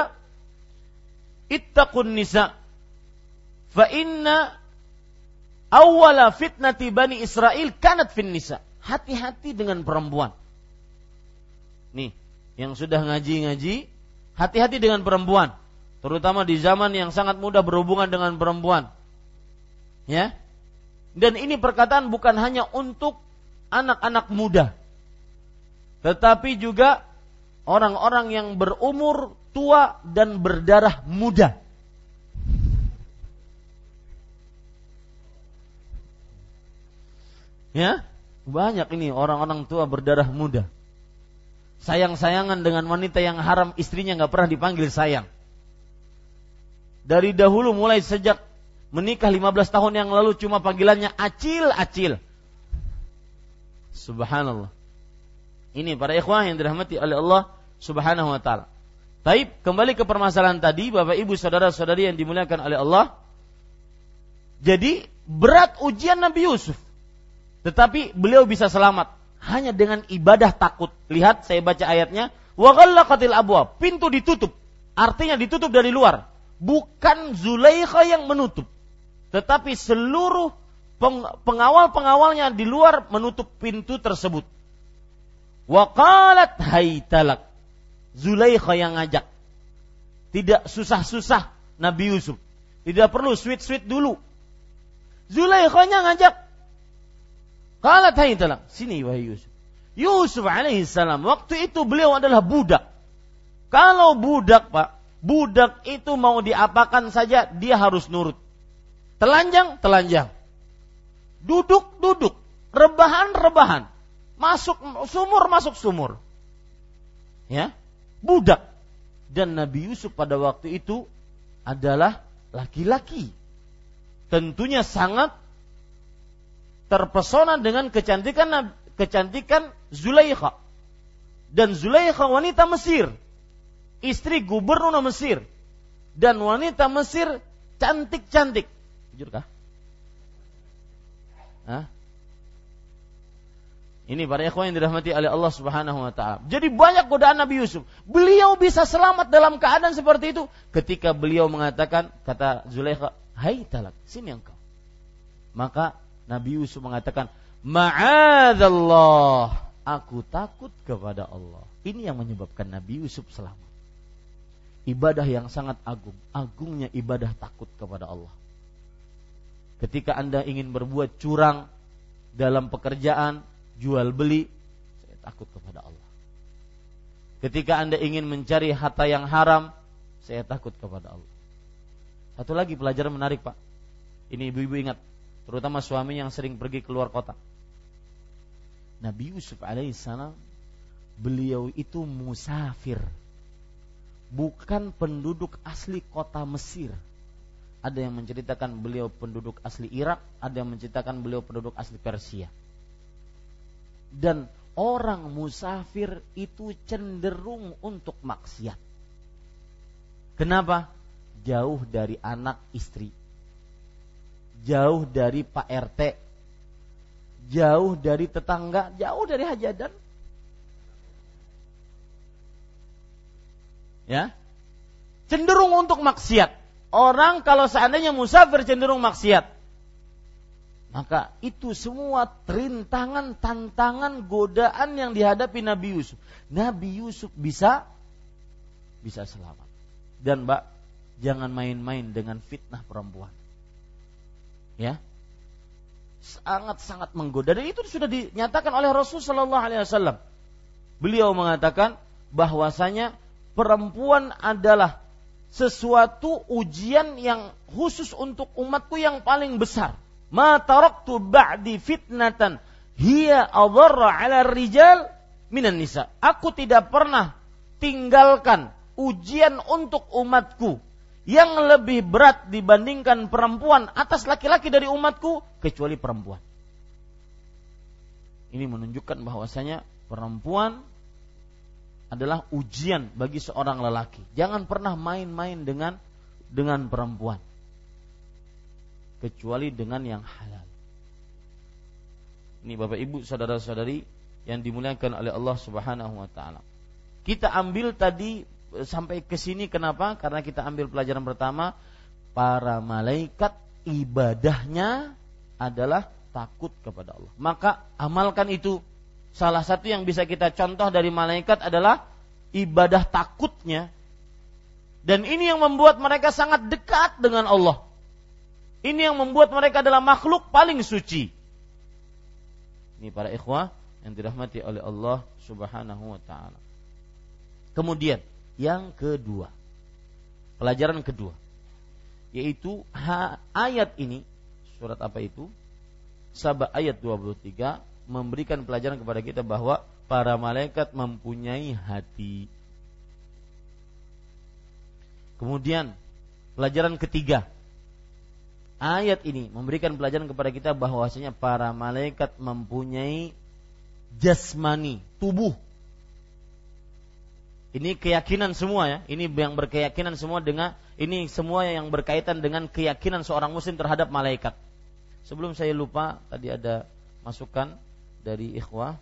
Speaker 1: "Ittaqun nisa' Fa inna awwala fitnati Bani Israel kanat fin nisa. Hati-hati dengan perempuan. Nih, yang sudah ngaji-ngaji, hati-hati dengan perempuan. Terutama di zaman yang sangat mudah berhubungan dengan perempuan. Ya. Dan ini perkataan bukan hanya untuk anak-anak muda. Tetapi juga orang-orang yang berumur tua dan berdarah muda. Ya. Banyak ini orang-orang tua berdarah muda. Sayang-sayangan dengan wanita yang haram istrinya nggak pernah dipanggil sayang. Dari dahulu mulai sejak menikah 15 tahun yang lalu cuma panggilannya acil-acil. Subhanallah. Ini para ikhwah yang dirahmati oleh Allah Subhanahu wa taala. Taib, kembali ke permasalahan tadi, Bapak Ibu saudara-saudari yang dimuliakan oleh Allah. Jadi berat ujian Nabi Yusuf. Tetapi beliau bisa selamat hanya dengan ibadah takut. Lihat saya baca ayatnya, wa ghallaqatil abwa, pintu ditutup. Artinya ditutup dari luar. Bukan Zulaikha yang menutup. Tetapi seluruh pengawal-pengawalnya di luar menutup pintu tersebut. Wa qalat haytalak. Zulaikha yang ngajak. Tidak susah-susah Nabi Yusuf. Tidak perlu sweet-sweet dulu. Zulaikhanya ngajak. Qalat haytalak. Sini wahai Yusuf. Yusuf alaihissalam waktu itu beliau adalah budak. Kalau budak pak, budak itu mau diapakan saja dia harus nurut. Telanjang, telanjang. Duduk, duduk. Rebahan, rebahan. Masuk sumur, masuk sumur. Ya, budak. Dan Nabi Yusuf pada waktu itu adalah laki-laki. Tentunya sangat terpesona dengan kecantikan kecantikan Zulaikha. Dan Zulaikha wanita Mesir. Istri gubernur Mesir. Dan wanita Mesir cantik-cantik. Jujur kah? Hah? Ini para ikhwan yang dirahmati oleh Allah Subhanahu wa taala. Jadi banyak godaan Nabi Yusuf. Beliau bisa selamat dalam keadaan seperti itu ketika beliau mengatakan kata Zulaikha, "Hai talak, sini engkau." Maka Nabi Yusuf mengatakan, "Ma'adzallah, aku takut kepada Allah." Ini yang menyebabkan Nabi Yusuf selamat. Ibadah yang sangat agung, agungnya ibadah takut kepada Allah. Ketika Anda ingin berbuat curang dalam pekerjaan, jual beli, saya takut kepada Allah. Ketika Anda ingin mencari harta yang haram, saya takut kepada Allah. Satu lagi pelajaran menarik, Pak. Ini ibu-ibu ingat, terutama suami yang sering pergi keluar kota. Nabi Yusuf alaihissalam beliau itu musafir bukan penduduk asli kota Mesir ada yang menceritakan beliau penduduk asli Irak, ada yang menceritakan beliau penduduk asli Persia. Dan orang musafir itu cenderung untuk maksiat. Kenapa? Jauh dari anak istri. Jauh dari Pak RT. Jauh dari tetangga, jauh dari hajadan. Ya. Cenderung untuk maksiat orang kalau seandainya musafir cenderung maksiat. Maka itu semua rintangan, tantangan, godaan yang dihadapi Nabi Yusuf. Nabi Yusuf bisa bisa selamat. Dan Mbak, jangan main-main dengan fitnah perempuan. Ya. Sangat-sangat menggoda dan itu sudah dinyatakan oleh Rasul sallallahu alaihi wasallam. Beliau mengatakan bahwasanya perempuan adalah sesuatu ujian yang khusus untuk umatku yang paling besar. Ma taraktu ba'di fitnatan hiya adharra 'ala rijal minan nisa. Aku tidak pernah tinggalkan ujian untuk umatku yang lebih berat dibandingkan perempuan atas laki-laki dari umatku kecuali perempuan. Ini menunjukkan bahwasanya perempuan adalah ujian bagi seorang lelaki. Jangan pernah main-main dengan dengan perempuan. Kecuali dengan yang halal. Ini Bapak Ibu, saudara-saudari yang dimuliakan oleh Allah Subhanahu wa taala. Kita ambil tadi sampai ke sini kenapa? Karena kita ambil pelajaran pertama para malaikat ibadahnya adalah takut kepada Allah. Maka amalkan itu Salah satu yang bisa kita contoh dari malaikat adalah ibadah takutnya. Dan ini yang membuat mereka sangat dekat dengan Allah. Ini yang membuat mereka adalah makhluk paling suci. Ini para ikhwah yang dirahmati oleh Allah Subhanahu wa taala. Kemudian yang kedua. Pelajaran kedua yaitu ayat ini surat apa itu? Sabah ayat 23 memberikan pelajaran kepada kita bahwa para malaikat mempunyai hati. Kemudian pelajaran ketiga. Ayat ini memberikan pelajaran kepada kita bahwasanya para malaikat mempunyai jasmani, tubuh. Ini keyakinan semua ya. Ini yang berkeyakinan semua dengan ini semua yang berkaitan dengan keyakinan seorang muslim terhadap malaikat. Sebelum saya lupa, tadi ada masukan dari ikhwah,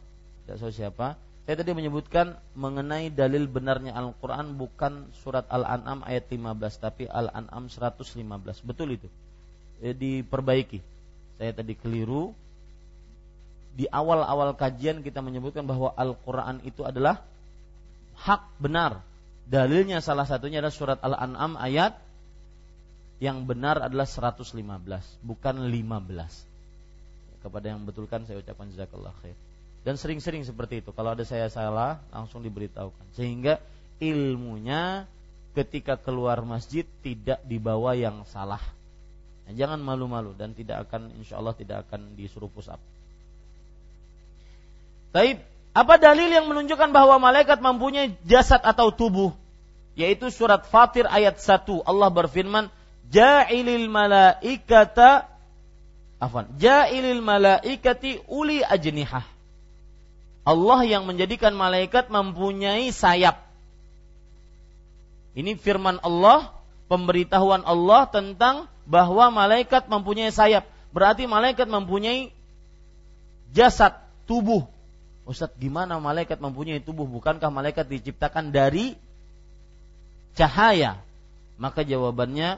Speaker 1: tidak tahu siapa. Saya tadi menyebutkan mengenai dalil benarnya Al-Quran bukan surat Al-An'am ayat 15, tapi Al-An'am 115. Betul itu. Eh, diperbaiki. Saya tadi keliru. Di awal-awal kajian kita menyebutkan bahwa Al-Quran itu adalah hak benar. Dalilnya salah satunya adalah surat Al-An'am ayat yang benar adalah 115 bukan 15 kepada yang betulkan saya ucapkan jazakallah khair. Dan sering-sering seperti itu. Kalau ada saya salah langsung diberitahukan. Sehingga ilmunya ketika keluar masjid tidak dibawa yang salah. Nah, jangan malu-malu dan tidak akan insya Allah tidak akan disuruh push up. Taib, apa dalil yang menunjukkan bahwa malaikat mempunyai jasad atau tubuh? Yaitu surat Fatir ayat 1. Allah berfirman, ja'ilil malaikata afan ja'ilil malaikati uli ajnihah. Allah yang menjadikan malaikat mempunyai sayap. Ini firman Allah pemberitahuan Allah tentang bahwa malaikat mempunyai sayap. Berarti malaikat mempunyai jasad tubuh Ustadz gimana malaikat mempunyai tubuh bukankah malaikat diciptakan dari cahaya maka jawabannya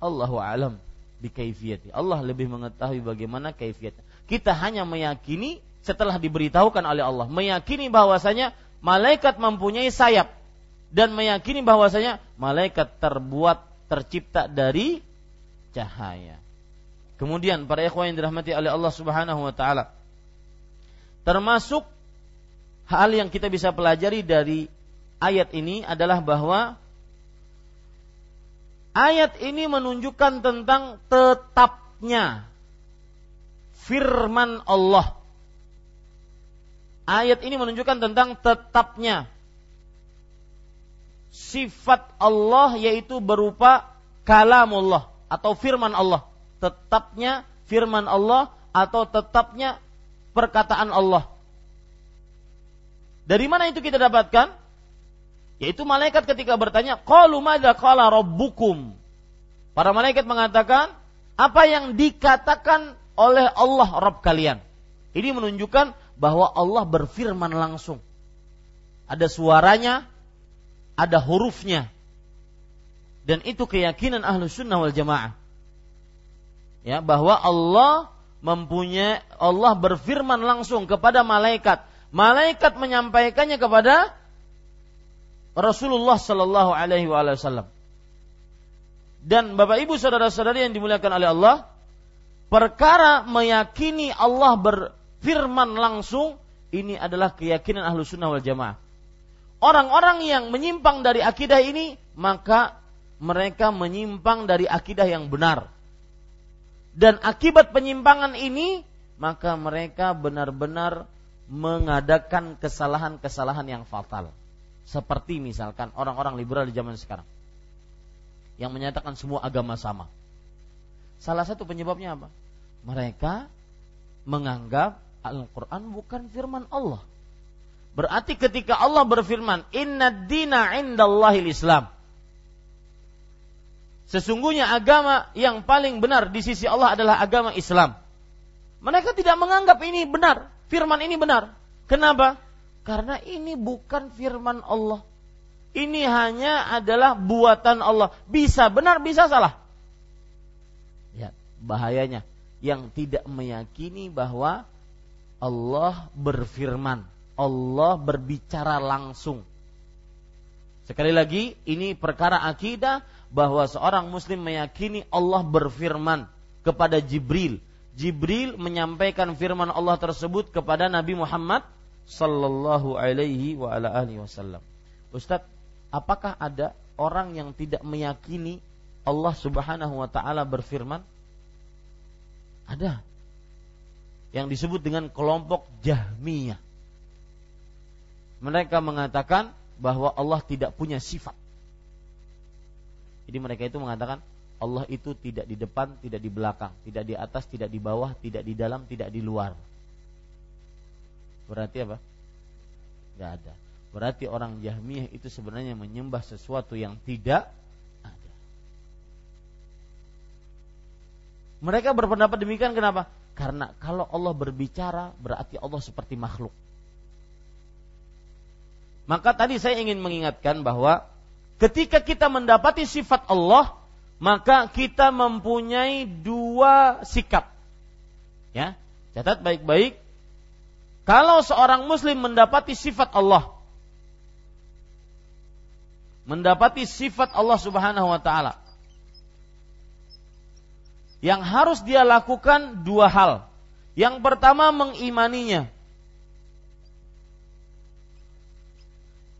Speaker 1: Allahu alam bikaifiyati. Allah lebih mengetahui bagaimana kaifiatnya. Kita hanya meyakini setelah diberitahukan oleh Allah, meyakini bahwasanya malaikat mempunyai sayap dan meyakini bahwasanya malaikat terbuat tercipta dari cahaya. Kemudian para ikhwan yang dirahmati oleh Allah Subhanahu wa taala termasuk hal yang kita bisa pelajari dari ayat ini adalah bahwa Ayat ini menunjukkan tentang tetapnya firman Allah. Ayat ini menunjukkan tentang tetapnya sifat Allah yaitu berupa kalamullah atau firman Allah. Tetapnya firman Allah atau tetapnya perkataan Allah. Dari mana itu kita dapatkan? Yaitu malaikat ketika bertanya, "Qalu madza qala rabbukum?" Para malaikat mengatakan, apa yang dikatakan oleh Allah Rabb kalian. Ini menunjukkan bahwa Allah berfirman langsung. Ada suaranya, ada hurufnya. Dan itu keyakinan ahlu sunnah wal jamaah. Ya, bahwa Allah mempunyai Allah berfirman langsung kepada malaikat. Malaikat menyampaikannya kepada Rasulullah Sallallahu Alaihi Wasallam. Dan Bapak Ibu saudara-saudari yang dimuliakan oleh Allah, perkara meyakini Allah berfirman langsung ini adalah keyakinan ahlu sunnah wal jamaah. Orang-orang yang menyimpang dari akidah ini maka mereka menyimpang dari akidah yang benar. Dan akibat penyimpangan ini maka mereka benar-benar mengadakan kesalahan-kesalahan yang fatal. Seperti misalkan orang-orang liberal di zaman sekarang yang menyatakan semua agama sama. Salah satu penyebabnya apa? Mereka menganggap Al-Quran bukan firman Allah. Berarti ketika Allah berfirman, Inna dina Islam. Sesungguhnya agama yang paling benar di sisi Allah adalah agama Islam. Mereka tidak menganggap ini benar, firman ini benar. Kenapa? Karena ini bukan firman Allah. Ini hanya adalah buatan Allah. Bisa benar, bisa salah. Ya, bahayanya yang tidak meyakini bahwa Allah berfirman, Allah berbicara langsung. Sekali lagi, ini perkara akidah bahwa seorang muslim meyakini Allah berfirman kepada Jibril. Jibril menyampaikan firman Allah tersebut kepada Nabi Muhammad sallallahu alaihi wa ala alihi wasallam. Ustaz, apakah ada orang yang tidak meyakini Allah Subhanahu wa taala berfirman? Ada. yang disebut dengan kelompok Jahmiyah. Mereka mengatakan bahwa Allah tidak punya sifat. Jadi mereka itu mengatakan Allah itu tidak di depan, tidak di belakang, tidak di atas, tidak di bawah, tidak di dalam, tidak di luar. Berarti apa? Gak ada. Berarti orang Jahmiyah itu sebenarnya menyembah sesuatu yang tidak ada. Mereka berpendapat demikian kenapa? Karena kalau Allah berbicara berarti Allah seperti makhluk. Maka tadi saya ingin mengingatkan bahwa ketika kita mendapati sifat Allah, maka kita mempunyai dua sikap. Ya, catat baik-baik. Kalau seorang muslim mendapati sifat Allah, mendapati sifat Allah Subhanahu wa taala. Yang harus dia lakukan dua hal. Yang pertama mengimaninya.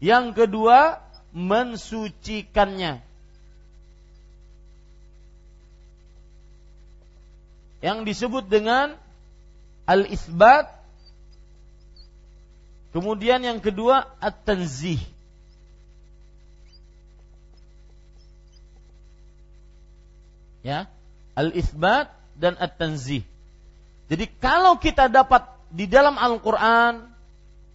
Speaker 1: Yang kedua mensucikannya. Yang disebut dengan al-isbat. Kemudian yang kedua at-tanzih. ya al-isbat dan at-tanzih. Jadi kalau kita dapat di dalam Al-Qur'an,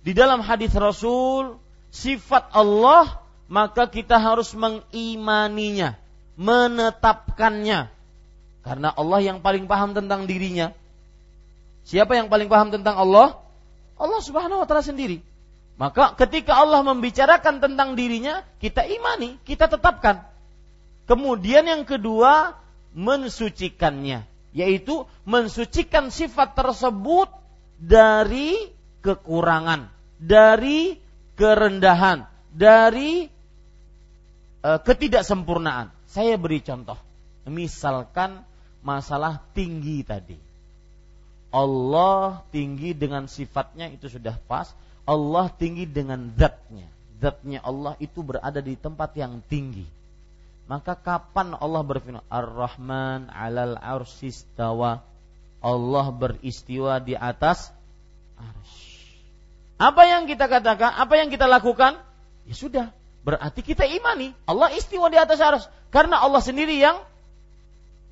Speaker 1: di dalam hadis Rasul sifat Allah, maka kita harus mengimaninya, menetapkannya. Karena Allah yang paling paham tentang dirinya. Siapa yang paling paham tentang Allah? Allah Subhanahu wa taala sendiri. Maka ketika Allah membicarakan tentang dirinya, kita imani, kita tetapkan. Kemudian yang kedua, mensucikannya, yaitu mensucikan sifat tersebut dari kekurangan, dari kerendahan, dari ketidaksempurnaan. Saya beri contoh. Misalkan masalah tinggi tadi. Allah tinggi dengan sifatnya itu sudah pas. Allah tinggi dengan zatnya. Zatnya Allah itu berada di tempat yang tinggi maka kapan Allah berfirman Ar-Rahman 'alal arsistawa Allah beristiwa di atas arsy. Apa yang kita katakan? Apa yang kita lakukan? Ya sudah, berarti kita imani Allah istiwa di atas arsy karena Allah sendiri yang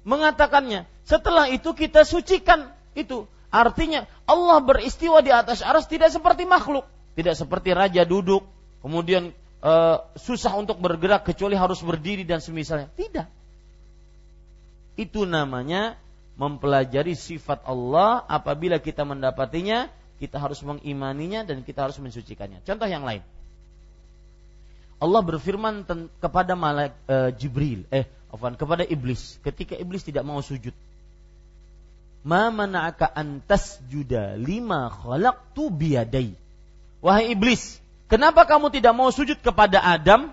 Speaker 1: mengatakannya. Setelah itu kita sucikan itu. Artinya Allah beristiwa di atas arsy tidak seperti makhluk, tidak seperti raja duduk, kemudian uh, susah untuk bergerak kecuali harus berdiri dan semisalnya. Tidak. Itu namanya mempelajari sifat Allah apabila kita mendapatinya, kita harus mengimaninya dan kita harus mensucikannya. Contoh yang lain. Allah berfirman kepada malaikat uh, Jibril, eh, afwan, kepada iblis ketika iblis tidak mau sujud. Ma mana'aka antas juda lima khalaqtu biyadai. Wahai iblis, Kenapa kamu tidak mau sujud kepada Adam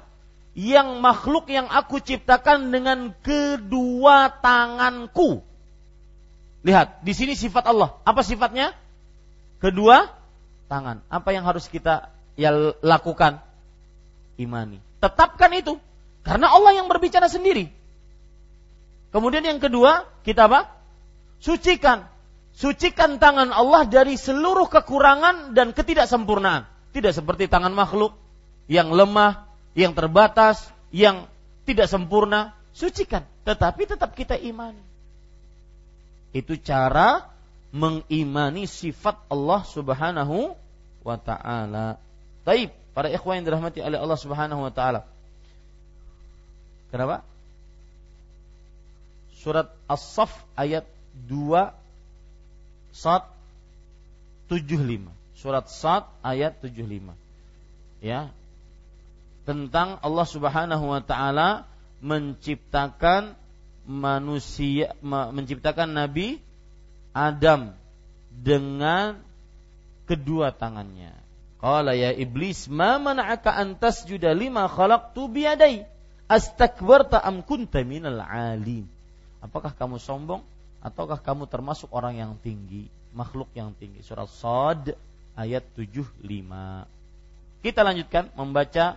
Speaker 1: yang makhluk yang aku ciptakan dengan kedua tanganku? Lihat, di sini sifat Allah. Apa sifatnya? Kedua tangan. Apa yang harus kita ya lakukan? Imani. Tetapkan itu. Karena Allah yang berbicara sendiri. Kemudian yang kedua, kita apa? Sucikan. Sucikan tangan Allah dari seluruh kekurangan dan ketidaksempurnaan. Tidak seperti tangan makhluk yang lemah, yang terbatas, yang tidak sempurna. Sucikan, tetapi tetap kita imani. Itu cara mengimani sifat Allah Subhanahu wa taala. Taib, para ikhwan yang dirahmati oleh Allah Subhanahu wa taala. Kenapa? Surat As-Saff ayat 2 Sat 75 surat Sad ayat 75. Ya. Tentang Allah Subhanahu wa taala menciptakan manusia menciptakan Nabi Adam dengan kedua tangannya. Qala ya iblis ma mana'aka an tasjuda lima khalaqtu biyadai astakbarta am kunta minal alim. Apakah kamu sombong ataukah kamu termasuk orang yang tinggi, makhluk yang tinggi? Surah Sad ayat 75. Kita lanjutkan membaca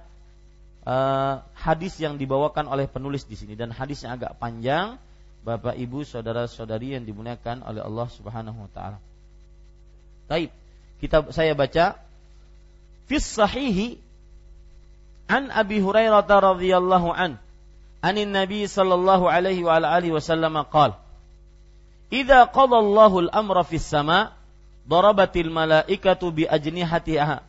Speaker 1: uh, hadis yang dibawakan oleh penulis di sini dan hadisnya agak panjang. Bapak, Ibu, saudara-saudari yang dimuliakan oleh Allah Subhanahu wa taala. Taib. Kita saya baca fis sahihi an Abi Hurairah radhiyallahu an عن النبي صلى الله عليه وعلى آله وسلم قال إذا قضى الله الأمر في السماء ضربت الملائكة بأجنحتها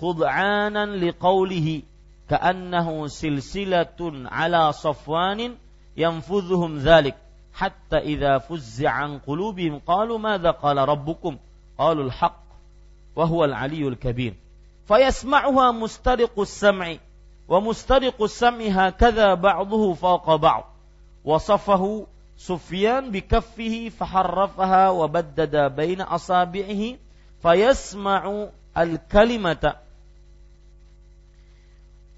Speaker 1: خضعانا لقوله كأنه سلسلة على صفوان ينفذهم ذلك حتى إذا فز عن قلوبهم قالوا ماذا قال ربكم؟ قالوا الحق وهو العلي الكبير. فيسمعها مسترق السمع ومسترق السمع هكذا بعضه فوق بعض. وصفه سفيان بكفه فحرفها وبدد بين أصابعه فيسمع الكلمة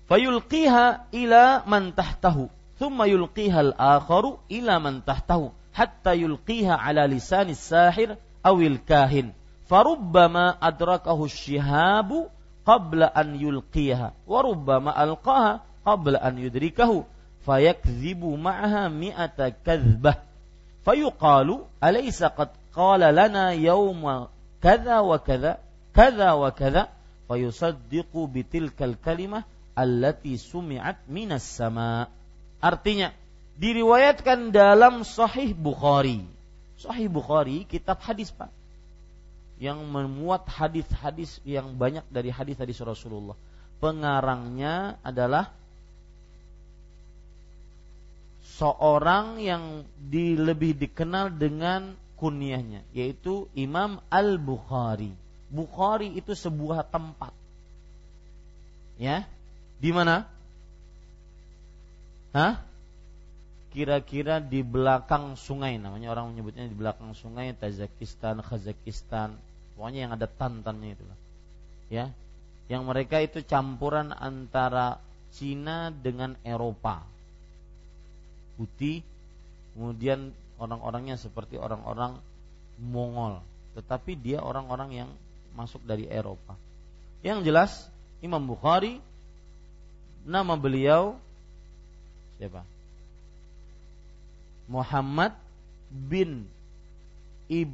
Speaker 1: فيلقيها إلى من تحته ثم يلقيها الآخر إلى من تحته حتى يلقيها على لسان الساحر أو الكاهن. فربما أدركه الشهاب qabla an yulqiha wa rubbama alqaha qabla an yudrikahu. Fayakzibu ma'aha mi'ata kadzbah. Fayuqalu alaysa qad qala lana yawma kadza wa kadza kadza wa kadza fayusaddiqu bitilkal kalimah allati sumi'at minas sama. Artinya diriwayatkan dalam sahih Bukhari. Sahih Bukhari kitab hadis Pak. Yang memuat hadis-hadis yang banyak dari hadis-hadis Rasulullah. Pengarangnya adalah seorang yang di, lebih dikenal dengan kunyahnya yaitu Imam Al-Bukhari. Bukhari itu sebuah tempat. Ya, di mana? Hah? Kira-kira di belakang sungai namanya orang menyebutnya di belakang sungai Tajikistan, Kazakhstan, pokoknya yang ada tantannya itu Ya. Yang mereka itu campuran antara Cina dengan Eropa. Putih, kemudian orang-orangnya seperti orang-orang Mongol, tetapi dia orang-orang yang masuk dari Eropa. Yang jelas Imam Bukhari Nama beliau siapa? Muhammad bin Ib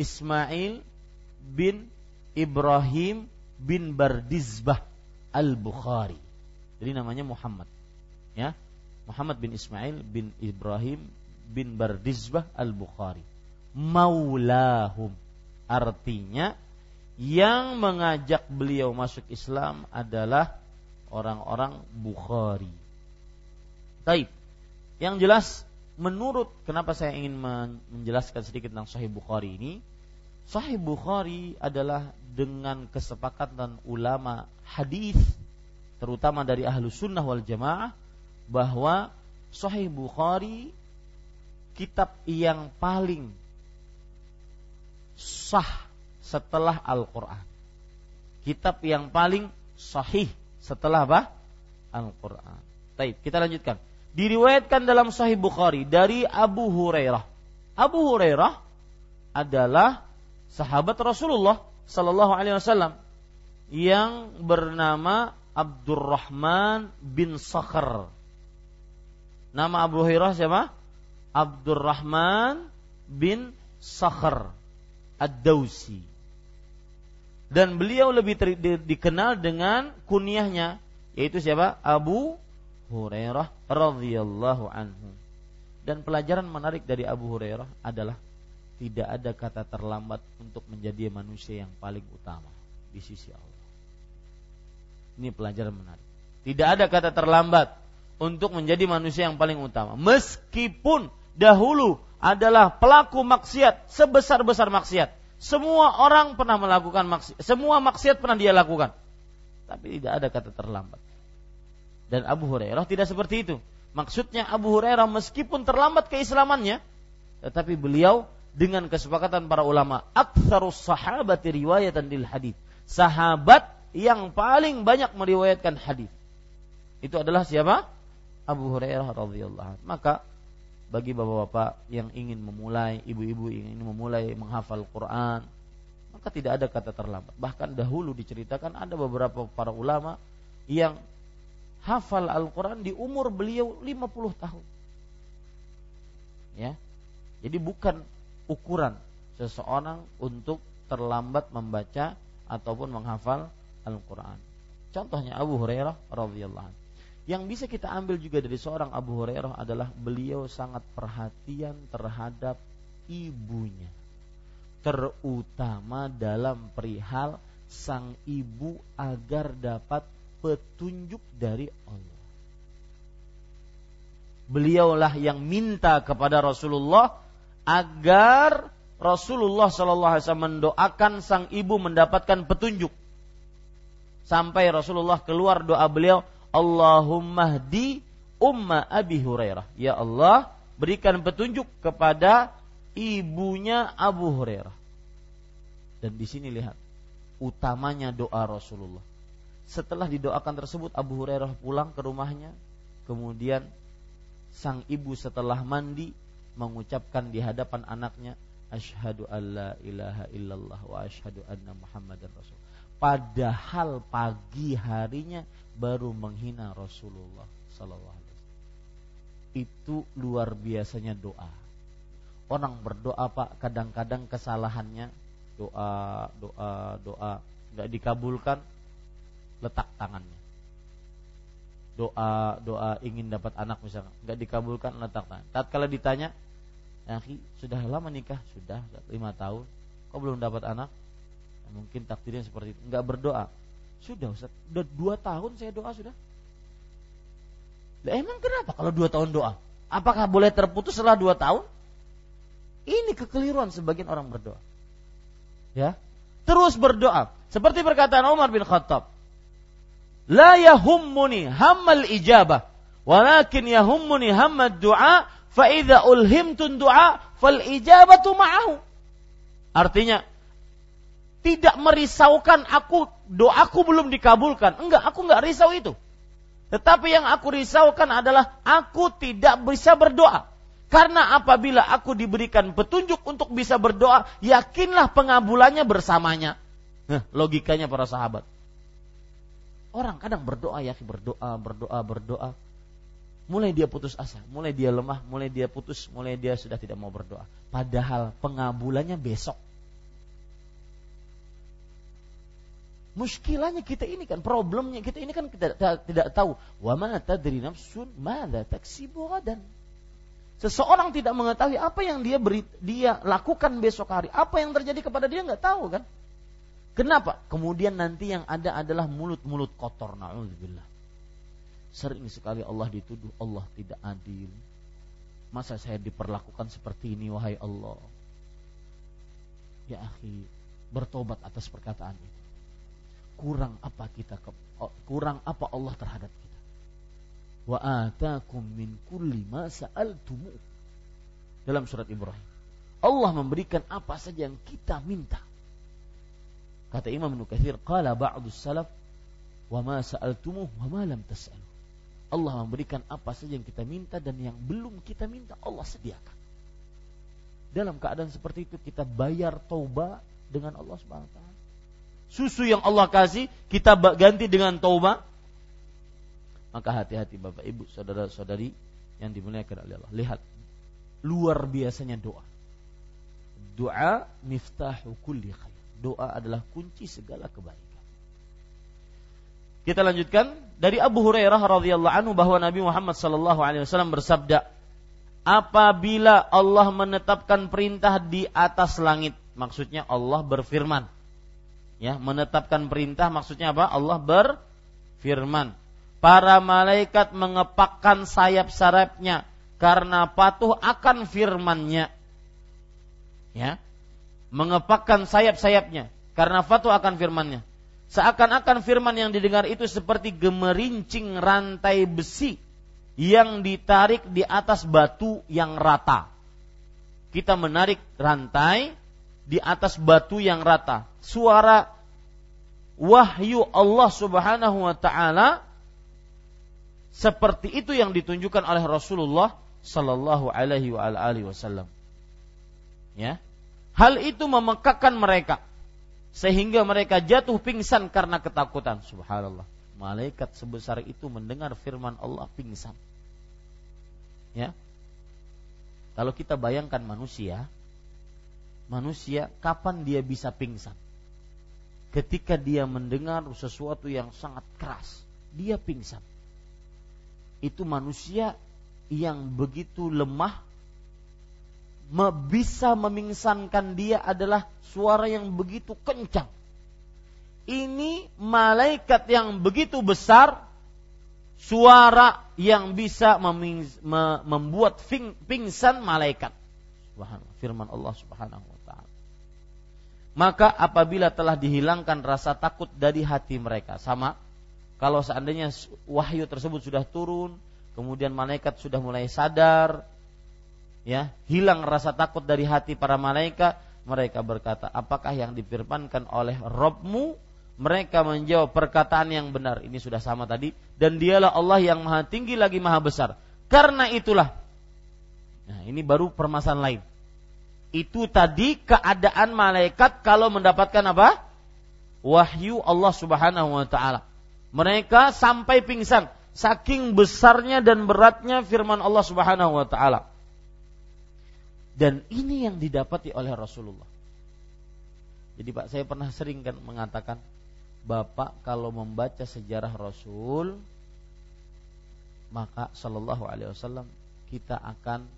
Speaker 1: Ismail bin Ibrahim bin Bardizbah Al-Bukhari. Jadi namanya Muhammad. Ya. Muhammad bin Ismail bin Ibrahim bin Bardizbah Al-Bukhari. Maulahum. Artinya yang mengajak beliau masuk Islam adalah orang-orang Bukhari. Taib. Yang jelas menurut kenapa saya ingin menjelaskan sedikit tentang Sahih Bukhari ini, Sahih Bukhari adalah dengan kesepakatan ulama hadis terutama dari ahlu sunnah wal jamaah bahwa Sahih Bukhari kitab yang paling sah setelah Al-Quran. Kitab yang paling sahih setelah apa? Al-Quran. Baik, kita lanjutkan. Diriwayatkan dalam Sahih Bukhari dari Abu Hurairah. Abu Hurairah adalah sahabat Rasulullah Sallallahu Alaihi Wasallam yang bernama Abdurrahman bin Sakhar. Nama Abu Hurairah siapa? Abdurrahman bin Sakhar Ad-Dausi dan beliau lebih ter, di, dikenal dengan kunyahnya yaitu siapa? Abu Hurairah radhiyallahu anhu. Dan pelajaran menarik dari Abu Hurairah adalah tidak ada kata terlambat untuk menjadi manusia yang paling utama di sisi Allah. Ini pelajaran menarik. Tidak ada kata terlambat untuk menjadi manusia yang paling utama. Meskipun dahulu adalah pelaku maksiat sebesar-besar maksiat. Semua orang pernah melakukan maksiat, semua maksiat pernah dia lakukan. Tapi tidak ada kata terlambat. Dan Abu Hurairah tidak seperti itu. Maksudnya Abu Hurairah meskipun terlambat keislamannya, tetapi beliau dengan kesepakatan para ulama, aktsarus sahabati riwayatan lil hadis. Sahabat yang paling banyak meriwayatkan hadis. Itu adalah siapa? Abu Hurairah radhiyallahu Maka bagi bapak-bapak yang ingin memulai, ibu-ibu yang ingin memulai menghafal Quran, maka tidak ada kata terlambat. Bahkan dahulu diceritakan ada beberapa para ulama yang hafal Al-Quran di umur beliau 50 tahun. Ya. Jadi bukan ukuran seseorang untuk terlambat membaca ataupun menghafal Al-Qur'an. Contohnya Abu Hurairah radhiyallahu. Yang bisa kita ambil juga dari seorang Abu Hurairah adalah beliau sangat perhatian terhadap ibunya. Terutama dalam perihal sang ibu agar dapat petunjuk dari Allah. Beliaulah yang minta kepada Rasulullah agar Rasulullah Shallallahu Alaihi Wasallam mendoakan sang ibu mendapatkan petunjuk. Sampai Rasulullah keluar doa beliau, Allahumma di umma Abi Hurairah. Ya Allah, berikan petunjuk kepada ibunya Abu Hurairah. Dan di sini lihat utamanya doa Rasulullah. Setelah didoakan tersebut Abu Hurairah pulang ke rumahnya, kemudian sang ibu setelah mandi mengucapkan di hadapan anaknya asyhadu alla ilaha illallah wa asyhadu anna muhammadan rasul. Padahal pagi harinya baru menghina Rasulullah sallallahu alaihi wasallam. Itu luar biasanya doa. Orang berdoa Pak, kadang-kadang kesalahannya doa, doa, doa nggak dikabulkan, letak tangannya. Doa, doa ingin dapat anak misalnya, nggak dikabulkan, letak tangan. Tatkala ditanya, ya, sudah lama nikah, sudah lima tahun, kok belum dapat anak? Ya, mungkin takdirnya seperti itu, nggak berdoa, sudah Ustaz, udah dua tahun saya doa sudah. Lah emang kenapa kalau dua tahun doa? Apakah boleh terputus setelah dua tahun? Ini kekeliruan sebagian orang berdoa. Ya, terus berdoa. Seperti perkataan Umar bin Khattab. Yahummuni hammal ijabah. Walakin yahummuni hammad du'a. Fa'idha ulhimtun du'a. Fal ijabatu ma'ahu. Artinya, tidak merisaukan aku doaku belum dikabulkan. Enggak, aku enggak risau itu. Tetapi yang aku risaukan adalah aku tidak bisa berdoa. Karena apabila aku diberikan petunjuk untuk bisa berdoa, yakinlah pengabulannya bersamanya. Logikanya para sahabat. Orang kadang berdoa ya, berdoa, berdoa, berdoa. Mulai dia putus asa, mulai dia lemah, mulai dia putus, mulai dia sudah tidak mau berdoa. Padahal pengabulannya besok. Muskilahnya kita ini kan problemnya kita ini kan kita tidak, tahu wa ma tadri nafsun madza taksibu dan Seseorang tidak mengetahui apa yang dia beri, dia lakukan besok hari, apa yang terjadi kepada dia nggak tahu kan? Kenapa? Kemudian nanti yang ada adalah mulut-mulut kotor. Nauzubillah. Sering sekali Allah dituduh Allah tidak adil. Masa saya diperlakukan seperti ini wahai Allah? Ya akhi, bertobat atas perkataan itu kurang apa kita kurang apa Allah terhadap kita wa atakum min kulli ma sa'altumu dalam surat Ibrahim Allah memberikan apa saja yang kita minta kata Imam Nukathir qala ba'du salaf wa ma sa'altumu wa ma lam tas'alu. Allah memberikan apa saja yang kita minta dan yang belum kita minta Allah sediakan. Dalam keadaan seperti itu kita bayar taubat dengan Allah Subhanahu wa susu yang Allah kasih kita ganti dengan taubat maka hati-hati Bapak Ibu saudara-saudari yang dimuliakan oleh Allah. Lihat luar biasanya doa. Doa miftahu kulli khair doa adalah kunci segala kebaikan kita lanjutkan dari Abu Hurairah radhiyallahu anhu bahwa Nabi Muhammad sallallahu alaihi wasallam bersabda apabila Allah menetapkan perintah di atas langit maksudnya Allah berfirman Ya, menetapkan perintah maksudnya apa? Allah berfirman. Para malaikat mengepakkan sayap-sayapnya karena patuh akan firmannya. Ya. Mengepakkan sayap-sayapnya karena patuh akan firmannya. Seakan-akan firman yang didengar itu seperti gemerincing rantai besi yang ditarik di atas batu yang rata. Kita menarik rantai di atas batu yang rata suara wahyu Allah Subhanahu wa taala seperti itu yang ditunjukkan oleh Rasulullah sallallahu alaihi wa alihi wasallam. Ya. Hal itu memekakkan mereka sehingga mereka jatuh pingsan karena ketakutan. Subhanallah. Malaikat sebesar itu mendengar firman Allah pingsan. Ya. Kalau kita bayangkan manusia manusia kapan dia bisa pingsan? Ketika dia mendengar sesuatu yang sangat keras, dia pingsan. Itu manusia yang begitu lemah bisa memingsankan dia adalah suara yang begitu kencang. Ini malaikat yang begitu besar, suara yang bisa membuat pingsan malaikat. Firman Allah Subhanahu wa taala. Maka apabila telah dihilangkan rasa takut dari hati mereka, sama kalau seandainya wahyu tersebut sudah turun, kemudian malaikat sudah mulai sadar, ya hilang rasa takut dari hati para malaikat. Mereka berkata apakah yang difirmankan oleh Robmu? Mereka menjawab perkataan yang benar. Ini sudah sama tadi. Dan dialah Allah yang maha tinggi lagi maha besar. Karena itulah nah ini baru permasalahan lain. Itu tadi keadaan malaikat kalau mendapatkan apa? Wahyu Allah Subhanahu wa taala. Mereka sampai pingsan. Saking besarnya dan beratnya firman Allah Subhanahu wa taala dan ini yang didapati oleh Rasulullah. Jadi Pak, saya pernah sering kan mengatakan, Bapak kalau membaca sejarah Rasul, maka Shallallahu Alaihi Wasallam kita akan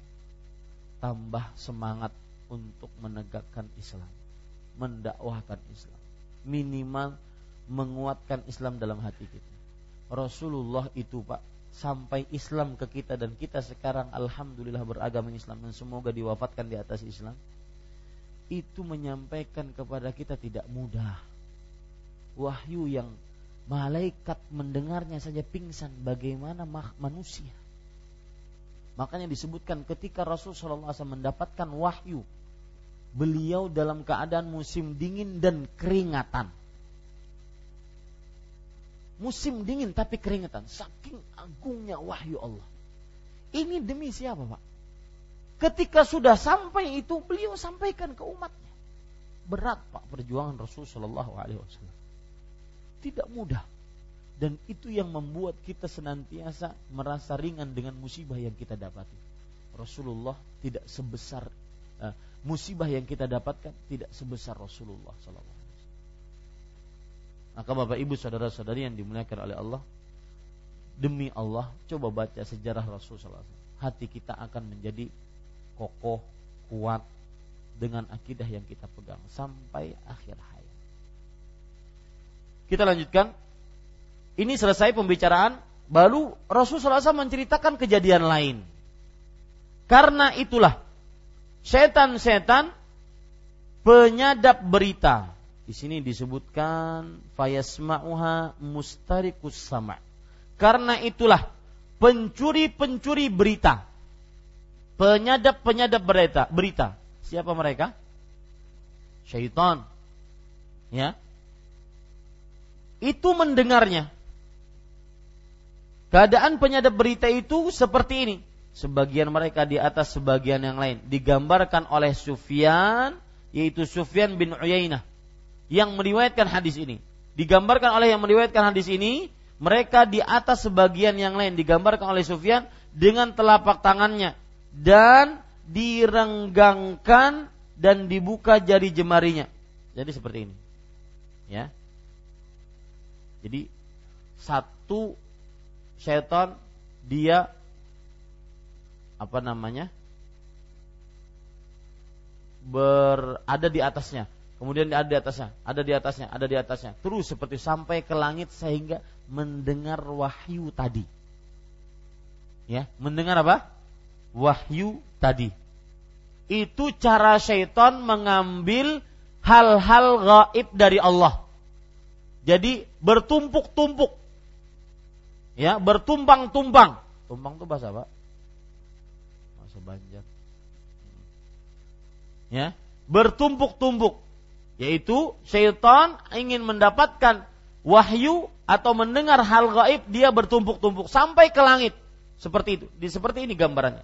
Speaker 1: tambah semangat untuk menegakkan Islam, mendakwahkan Islam, minimal menguatkan Islam dalam hati kita. Rasulullah itu Pak sampai Islam ke kita dan kita sekarang alhamdulillah beragama Islam dan semoga diwafatkan di atas Islam itu menyampaikan kepada kita tidak mudah. Wahyu yang malaikat mendengarnya saja pingsan bagaimana manusia? Makanya disebutkan ketika Rasul SAW mendapatkan wahyu beliau dalam keadaan musim dingin dan keringatan musim dingin tapi keringetan. Saking agungnya wahyu Allah. Ini demi siapa Pak? Ketika sudah sampai itu beliau sampaikan ke umatnya. Berat Pak perjuangan Rasul Shallallahu Alaihi Wasallam. Tidak mudah. Dan itu yang membuat kita senantiasa merasa ringan dengan musibah yang kita dapati. Rasulullah tidak sebesar uh, musibah yang kita dapatkan tidak sebesar Rasulullah Sallallahu maka Bapak Ibu saudara-saudari yang dimuliakan oleh Allah, demi Allah coba baca sejarah Rasulullah SAW. Hati kita akan menjadi kokoh, kuat dengan akidah yang kita pegang sampai akhir hayat. Kita lanjutkan. Ini selesai pembicaraan, baru Rasulullah SAW menceritakan kejadian lain. Karena itulah setan-setan penyadap berita di sini disebutkan fayasma'uha mustarikus sama. Karena itulah pencuri-pencuri berita, penyadap-penyadap berita, berita. Siapa mereka? Syaitan. Ya. Itu mendengarnya. Keadaan penyadap berita itu seperti ini. Sebagian mereka di atas sebagian yang lain. Digambarkan oleh Sufyan, yaitu Sufyan bin Uyainah yang meriwayatkan hadis ini. Digambarkan oleh yang meriwayatkan hadis ini, mereka di atas sebagian yang lain digambarkan oleh Sufyan dengan telapak tangannya dan direnggangkan dan dibuka jari jemarinya. Jadi seperti ini. Ya. Jadi satu setan dia apa namanya? berada di atasnya kemudian ada di atasnya, ada di atasnya, ada di atasnya, terus seperti sampai ke langit sehingga mendengar wahyu tadi. Ya, mendengar apa? Wahyu tadi. Itu cara syaitan mengambil hal-hal gaib dari Allah. Jadi bertumpuk-tumpuk. Ya, bertumpang-tumpang. Tumpang itu bahasa apa? Bahasa Banjar. Ya, bertumpuk-tumpuk yaitu syaitan ingin mendapatkan wahyu atau mendengar hal gaib dia bertumpuk-tumpuk sampai ke langit. Seperti itu. Di seperti ini gambarannya.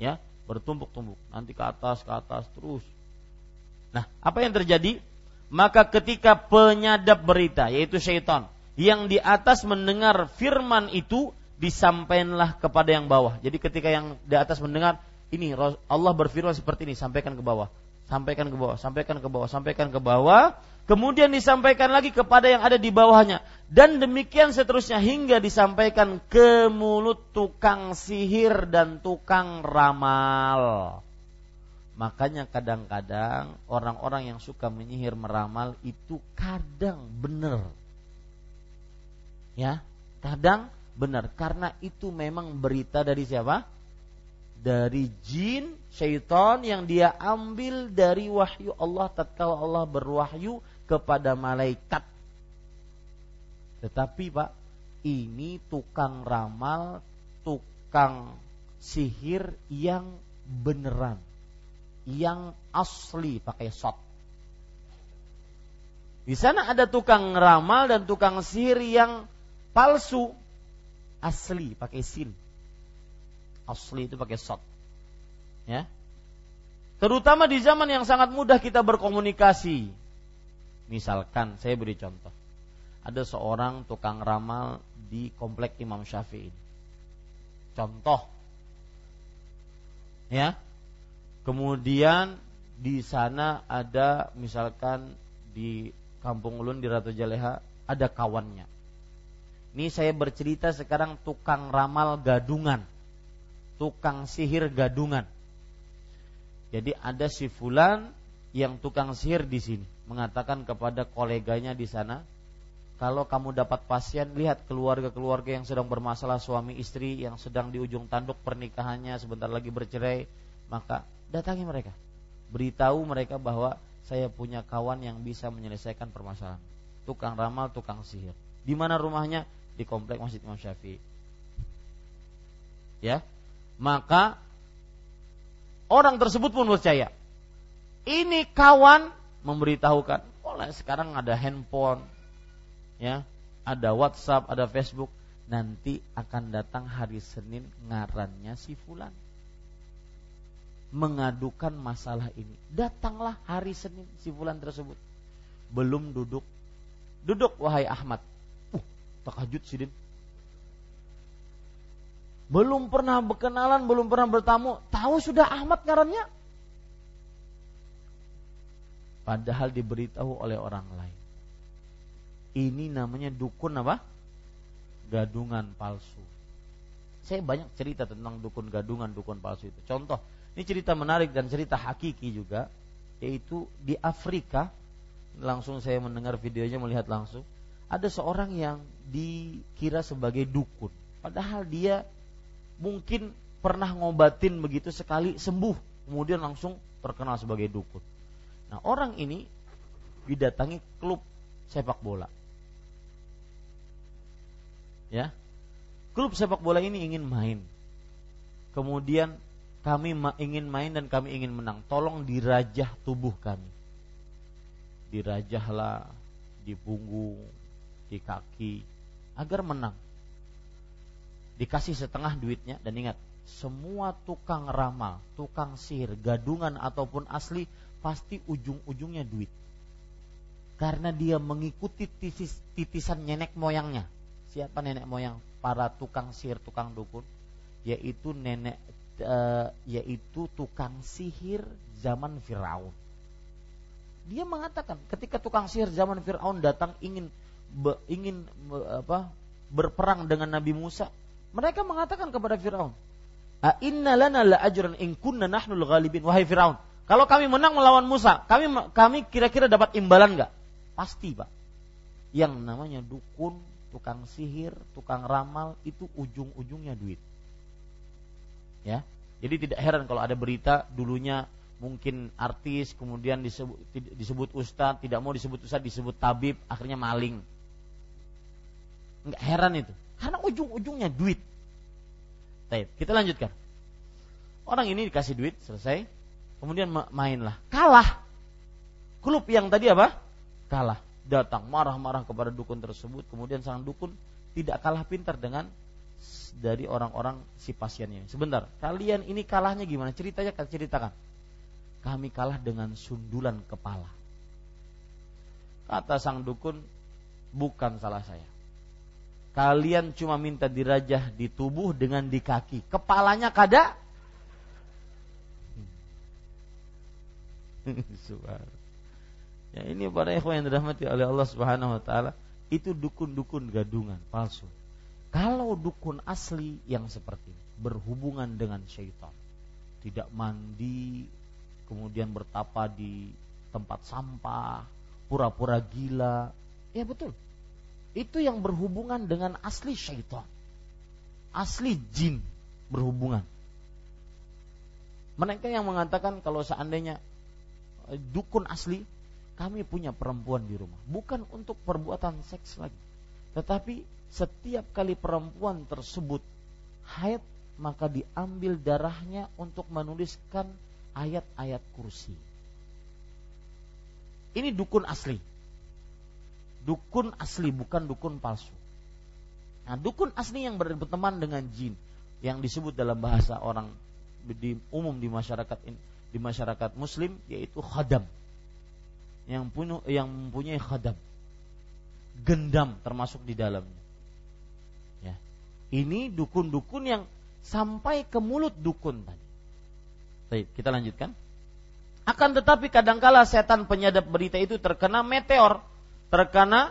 Speaker 1: Ya bertumpuk-tumpuk. Nanti ke atas ke atas terus. Nah apa yang terjadi? Maka ketika penyadap berita yaitu syaitan yang di atas mendengar firman itu disampaikanlah kepada yang bawah. Jadi ketika yang di atas mendengar ini Allah berfirman seperti ini sampaikan ke bawah sampaikan ke bawah, sampaikan ke bawah, sampaikan ke bawah, kemudian disampaikan lagi kepada yang ada di bawahnya dan demikian seterusnya hingga disampaikan ke mulut tukang sihir dan tukang ramal. Makanya kadang-kadang orang-orang yang suka menyihir meramal itu kadang benar. Ya, kadang benar karena itu memang berita dari siapa? Dari jin, syaitan yang dia ambil dari wahyu Allah tatkala Allah berwahyu kepada malaikat. Tetapi Pak, ini tukang ramal, tukang sihir yang beneran. Yang asli pakai shot. Di sana ada tukang ramal dan tukang sihir yang palsu. Asli pakai sin. Asli itu pakai shot. Ya. Terutama di zaman yang sangat mudah kita berkomunikasi Misalkan saya beri contoh. Ada seorang tukang ramal di komplek Imam Syafi'i. Contoh. Ya. Kemudian di sana ada misalkan di Kampung Ulun di Ratu Jaleha ada kawannya. Ini saya bercerita sekarang tukang ramal gadungan. Tukang sihir gadungan. Jadi ada si fulan yang tukang sihir di sini mengatakan kepada koleganya di sana, kalau kamu dapat pasien, lihat keluarga-keluarga yang sedang bermasalah suami istri yang sedang di ujung tanduk pernikahannya sebentar lagi bercerai, maka datangi mereka. Beritahu mereka bahwa saya punya kawan yang bisa menyelesaikan permasalahan. Tukang ramal, tukang sihir. Di mana rumahnya? Di komplek Masjid Imam Syafi'i. Ya. Maka orang tersebut pun percaya. Ini kawan memberitahukan oleh sekarang ada handphone ya. Ada WhatsApp ada Facebook. Nanti akan datang hari Senin ngarannya si fulan. Mengadukan masalah ini. Datanglah hari Senin si fulan tersebut. Belum duduk. Duduk wahai Ahmad. Uh takajud sidin belum pernah berkenalan belum pernah bertamu tahu sudah Ahmad ngarannya padahal diberitahu oleh orang lain. Ini namanya dukun apa? Gadungan palsu. Saya banyak cerita tentang dukun gadungan, dukun palsu itu. Contoh, ini cerita menarik dan cerita hakiki juga, yaitu di Afrika. Langsung saya mendengar videonya, melihat langsung. Ada seorang yang dikira sebagai dukun, padahal dia mungkin pernah ngobatin begitu sekali sembuh, kemudian langsung terkenal sebagai dukun. Nah, orang ini didatangi klub sepak bola. Ya. Klub sepak bola ini ingin main. Kemudian kami ingin main dan kami ingin menang. Tolong dirajah tubuh kami. Dirajahlah di punggung, di kaki agar menang. Dikasih setengah duitnya dan ingat, semua tukang ramal, tukang sihir, gadungan ataupun asli pasti ujung-ujungnya duit. Karena dia mengikuti titis, titisan nenek moyangnya. Siapa nenek moyang para tukang sihir, tukang dukun? Yaitu nenek e, yaitu tukang sihir zaman Firaun. Dia mengatakan ketika tukang sihir zaman Firaun datang ingin be, ingin be, apa berperang dengan Nabi Musa, mereka mengatakan kepada Firaun, "A inna lana la ajran in kunna nahnul ghalibin." Wahai Firaun, kalau kami menang melawan Musa, kami kami kira-kira dapat imbalan nggak? Pasti, Pak. Yang namanya dukun, tukang sihir, tukang ramal itu ujung-ujungnya duit. Ya. Jadi tidak heran kalau ada berita dulunya mungkin artis kemudian disebut disebut ustadz, tidak mau disebut ustadz disebut tabib, akhirnya maling. Enggak heran itu. Karena ujung-ujungnya duit. Baik, kita lanjutkan. Orang ini dikasih duit, selesai. Kemudian mainlah. Kalah. Klub yang tadi apa? Kalah. Datang marah-marah kepada dukun tersebut. Kemudian sang dukun tidak kalah pintar dengan dari orang-orang si pasiennya sebentar kalian ini kalahnya gimana? Ceritanya ceritakan. Kami kalah dengan sundulan kepala. Kata sang dukun bukan salah saya kalian cuma minta dirajah di tubuh dengan di kaki kepalanya kada ya ini para ikhwan yang dirahmati oleh Allah Subhanahu wa taala, itu dukun-dukun gadungan palsu. Kalau dukun asli yang seperti berhubungan dengan syaitan, tidak mandi, kemudian bertapa di tempat sampah, pura-pura gila, ya betul. Itu yang berhubungan dengan asli syaitan. Asli jin berhubungan. Mereka yang mengatakan kalau seandainya eh, dukun asli, kami punya perempuan di rumah, bukan untuk perbuatan seks lagi, tetapi setiap kali perempuan tersebut haid maka diambil darahnya untuk menuliskan ayat-ayat kursi. Ini dukun asli. Dukun asli bukan dukun palsu. Nah, dukun asli yang berteman dengan jin yang disebut dalam bahasa orang di umum di masyarakat di masyarakat muslim yaitu khadam. Yang punya yang mempunyai khadam. Gendam termasuk di dalamnya. Ya. Ini dukun-dukun yang sampai ke mulut dukun tadi. Baik, kita lanjutkan. Akan tetapi kadangkala setan penyadap berita itu terkena meteor terkena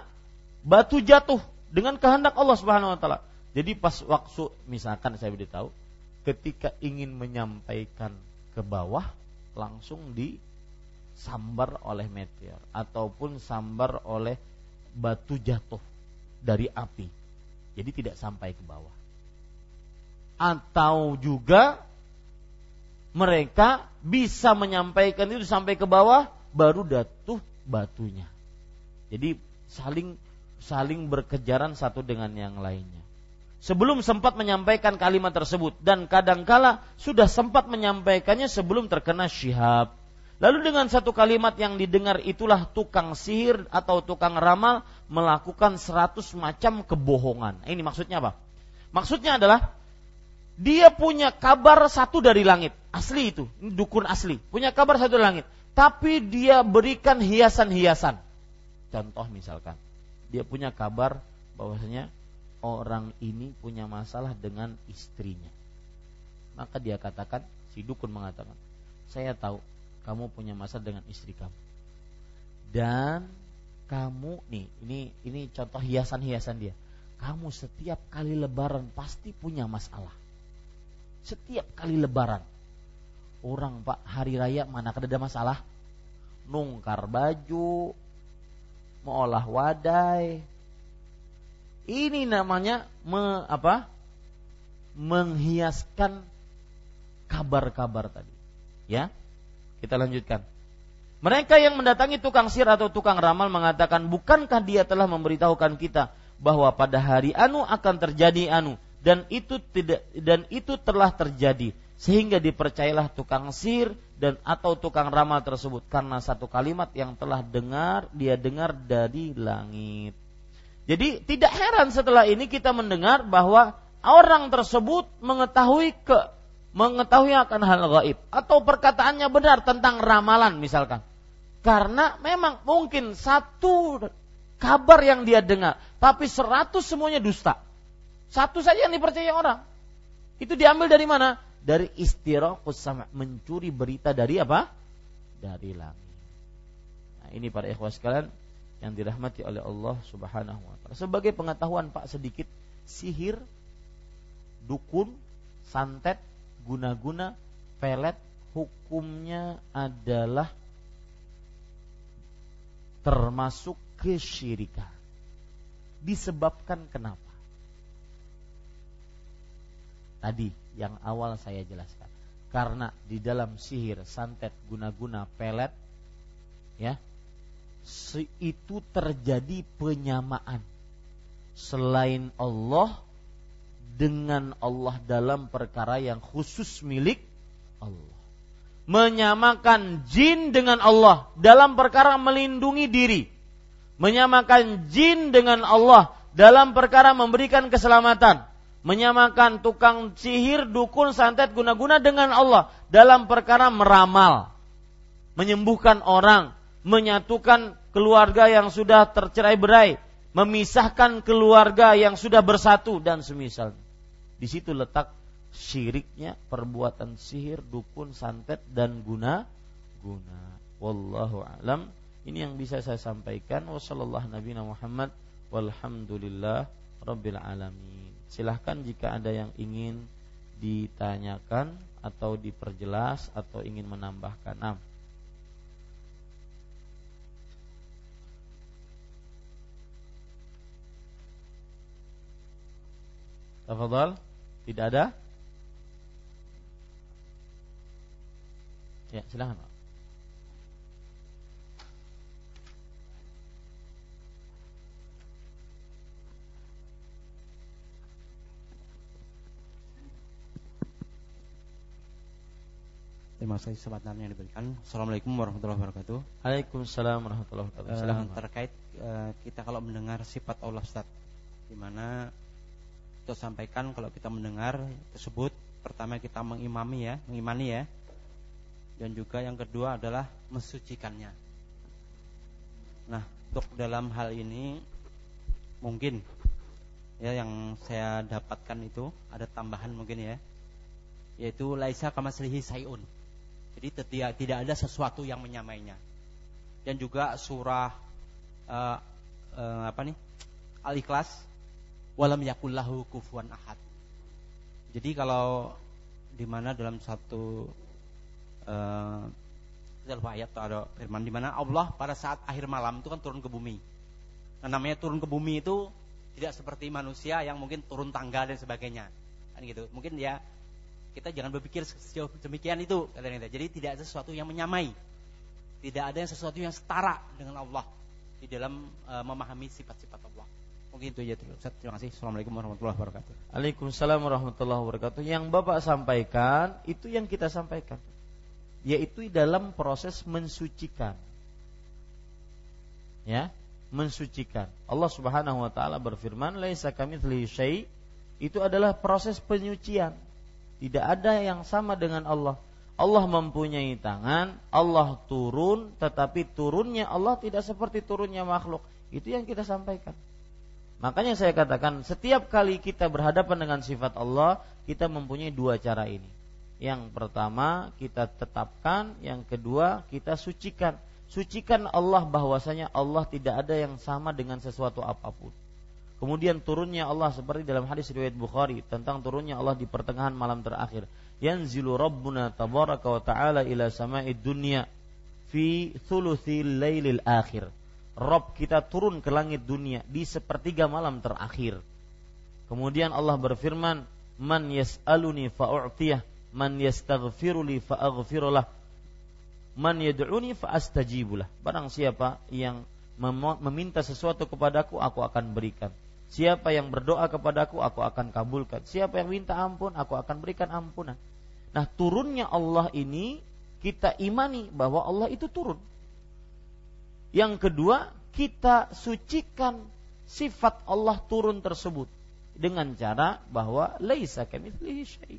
Speaker 1: batu jatuh dengan kehendak Allah Subhanahu wa taala jadi pas waktu misalkan saya beritahu ketika ingin menyampaikan ke bawah langsung disambar oleh meteor ataupun sambar oleh batu jatuh dari api. Jadi tidak sampai ke bawah. Atau juga mereka bisa menyampaikan itu sampai ke bawah baru jatuh batunya. Jadi saling saling berkejaran satu dengan yang lainnya sebelum sempat menyampaikan kalimat tersebut dan kadangkala sudah sempat menyampaikannya sebelum terkena syihab. Lalu dengan satu kalimat yang didengar itulah tukang sihir atau tukang ramal melakukan seratus macam kebohongan. Ini maksudnya apa? Maksudnya adalah dia punya kabar satu dari langit, asli itu, ini dukun asli, punya kabar satu dari langit, tapi dia berikan hiasan-hiasan. Contoh misalkan, dia punya kabar bahwasanya orang ini punya masalah dengan istrinya. Maka dia katakan, si dukun mengatakan, saya tahu kamu punya masalah dengan istri kamu. Dan kamu nih, ini ini contoh hiasan-hiasan dia. Kamu setiap kali lebaran pasti punya masalah. Setiap kali lebaran. Orang Pak hari raya mana ada masalah? Nungkar baju, mau olah wadai, ini namanya me, apa? menghiaskan kabar-kabar tadi. Ya. Kita lanjutkan. Mereka yang mendatangi tukang sihir atau tukang ramal mengatakan, "Bukankah dia telah memberitahukan kita bahwa pada hari anu akan terjadi anu dan itu tidak dan itu telah terjadi sehingga dipercayalah tukang sihir dan atau tukang ramal tersebut karena satu kalimat yang telah dengar dia dengar dari langit." Jadi tidak heran setelah ini kita mendengar bahwa orang tersebut mengetahui ke mengetahui akan hal gaib atau perkataannya benar tentang ramalan misalkan. Karena memang mungkin satu kabar yang dia dengar, tapi seratus semuanya dusta. Satu saja yang dipercaya orang. Itu diambil dari mana? Dari istirahat sama mencuri berita dari apa? Dari langit. Nah, ini para ikhwas sekalian yang dirahmati oleh Allah Subhanahu wa taala. Sebagai pengetahuan Pak sedikit, sihir, dukun, santet, guna-guna, pelet hukumnya adalah termasuk kesyirikan. Disebabkan kenapa? Tadi yang awal saya jelaskan. Karena di dalam sihir, santet, guna-guna, pelet ya, itu terjadi penyamaan selain Allah dengan Allah dalam perkara yang khusus milik Allah. Menyamakan jin dengan Allah dalam perkara melindungi diri. Menyamakan jin dengan Allah dalam perkara memberikan keselamatan. Menyamakan tukang sihir, dukun, santet, guna-guna dengan Allah dalam perkara meramal. Menyembuhkan orang, menyatukan keluarga yang sudah tercerai berai, memisahkan keluarga yang sudah bersatu dan semisal. Di situ letak syiriknya perbuatan sihir, dukun, santet dan guna guna. Wallahu alam. Ini yang bisa saya sampaikan. Wassallallahu Nabi Muhammad walhamdulillah rabbil alamin. Silahkan jika ada yang ingin ditanyakan atau diperjelas atau ingin menambahkan. Nah, Tafadhal. Tidak ada? Ya, silakan Pak.
Speaker 2: Terima kasih kesempatan yang diberikan. Assalamualaikum warahmatullahi wabarakatuh.
Speaker 1: Waalaikumsalam warahmatullahi wabarakatuh.
Speaker 2: Silakan terkait uh, kita kalau mendengar sifat Allah Ustaz, di mana kita sampaikan kalau kita mendengar tersebut pertama kita mengimami ya, mengimani ya. Dan juga yang kedua adalah mensucikannya. Nah, untuk dalam hal ini mungkin ya yang saya dapatkan itu ada tambahan mungkin ya yaitu laisa kamaslihi sayun jadi tidak tidak ada sesuatu yang menyamainya. Dan juga surah uh, uh, apa nih? Al-Ikhlas walam yakullahu kufuwan ahad. Jadi kalau di mana dalam satu uh, ayat atau ada firman di mana Allah pada saat akhir malam itu kan turun ke bumi. Nah, namanya turun ke bumi itu tidak seperti manusia yang mungkin turun tangga dan sebagainya. Kan gitu. Mungkin dia kita jangan berpikir sejauh demikian itu katanya. Jadi tidak ada sesuatu yang menyamai. Tidak ada yang sesuatu yang setara dengan Allah di dalam uh, memahami sifat-sifat Allah. Mungkin itu aja dulu. Terima kasih. Assalamualaikum warahmatullahi wabarakatuh.
Speaker 1: Waalaikumsalam warahmatullahi wabarakatuh. Yang Bapak sampaikan itu yang kita sampaikan. Yaitu dalam proses mensucikan. Ya, mensucikan. Allah Subhanahu wa taala berfirman, "Laisa kamitslihi syai" itu adalah proses penyucian tidak ada yang sama dengan Allah. Allah mempunyai tangan, Allah turun, tetapi turunnya Allah tidak seperti turunnya makhluk. Itu yang kita sampaikan. Makanya saya katakan, setiap kali kita berhadapan dengan sifat Allah, kita mempunyai dua cara ini. Yang pertama, kita tetapkan, yang kedua, kita sucikan. Sucikan Allah bahwasanya Allah tidak ada yang sama dengan sesuatu apa pun. Kemudian turunnya Allah seperti dalam hadis riwayat Bukhari tentang turunnya Allah di pertengahan malam terakhir. Yanzilu Rabbuna tabaraka wa ta'ala ila sama'id dunya fi thuluthil lailil akhir. Rob kita turun ke langit dunia di sepertiga malam terakhir. Kemudian Allah berfirman, "Man yas'aluni fa'u'tiyah, man yastaghfiruli fa'aghfirulah, man yad'uni fa'astajibulah." Barang siapa yang meminta sesuatu kepadaku, aku akan berikan. Siapa yang berdoa kepadaku, aku akan kabulkan. Siapa yang minta ampun, aku akan berikan ampunan. Nah, turunnya Allah ini kita imani bahwa Allah itu turun. Yang kedua, kita sucikan sifat Allah turun tersebut dengan cara bahwa laisa kamitslihi syai.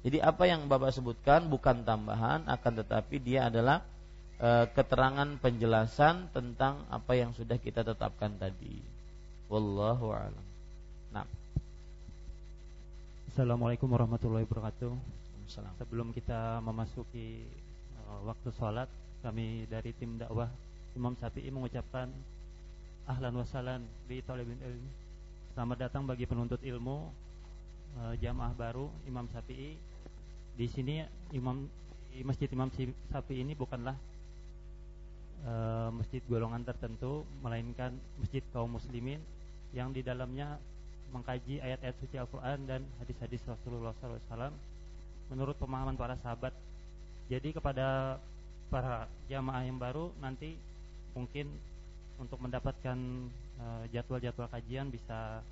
Speaker 1: Jadi apa yang Bapak sebutkan bukan tambahan akan tetapi dia adalah e, keterangan penjelasan tentang apa yang sudah kita tetapkan tadi. Wallahu a'lam. Nah.
Speaker 3: Assalamualaikum warahmatullahi wabarakatuh. Sebelum kita memasuki uh, waktu sholat, kami dari tim dakwah Imam Syafi'i mengucapkan ahlan wasalan di talibin ilmi. Selamat datang bagi penuntut ilmu uh, jamaah baru Imam Syafi'i. Di sini Imam di Masjid Imam Syafi'i ini bukanlah uh, masjid golongan tertentu, melainkan masjid kaum muslimin yang di dalamnya mengkaji ayat-ayat suci Al-Quran dan hadis-hadis Rasulullah SAW menurut pemahaman para sahabat. Jadi kepada para jamaah yang baru nanti mungkin untuk mendapatkan uh, jadwal-jadwal kajian bisa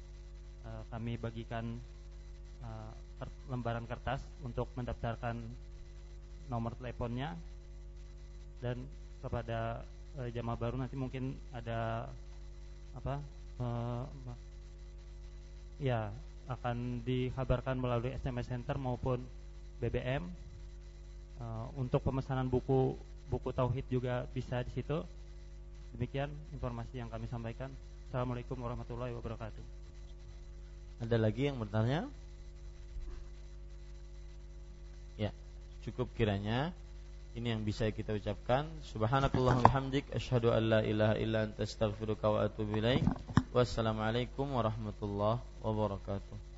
Speaker 3: uh, kami bagikan uh, lembaran kertas untuk mendaftarkan nomor teleponnya dan kepada jamaah baru nanti mungkin ada apa uh, ya akan dikabarkan melalui SMS Center maupun BBM. Uh, eh, untuk pemesanan buku buku tauhid juga bisa di situ. Demikian informasi yang kami sampaikan. Assalamualaikum warahmatullahi wabarakatuh.
Speaker 1: Ada lagi yang bertanya? Ya, cukup kiranya ini yang bisa kita ucapkan. Subhanakallah bihamdik asyhadu an la ilaha illa anta astaghfiruka wa atubu ilaik. Wassalamualaikum warahmatullahi wabarakatuh.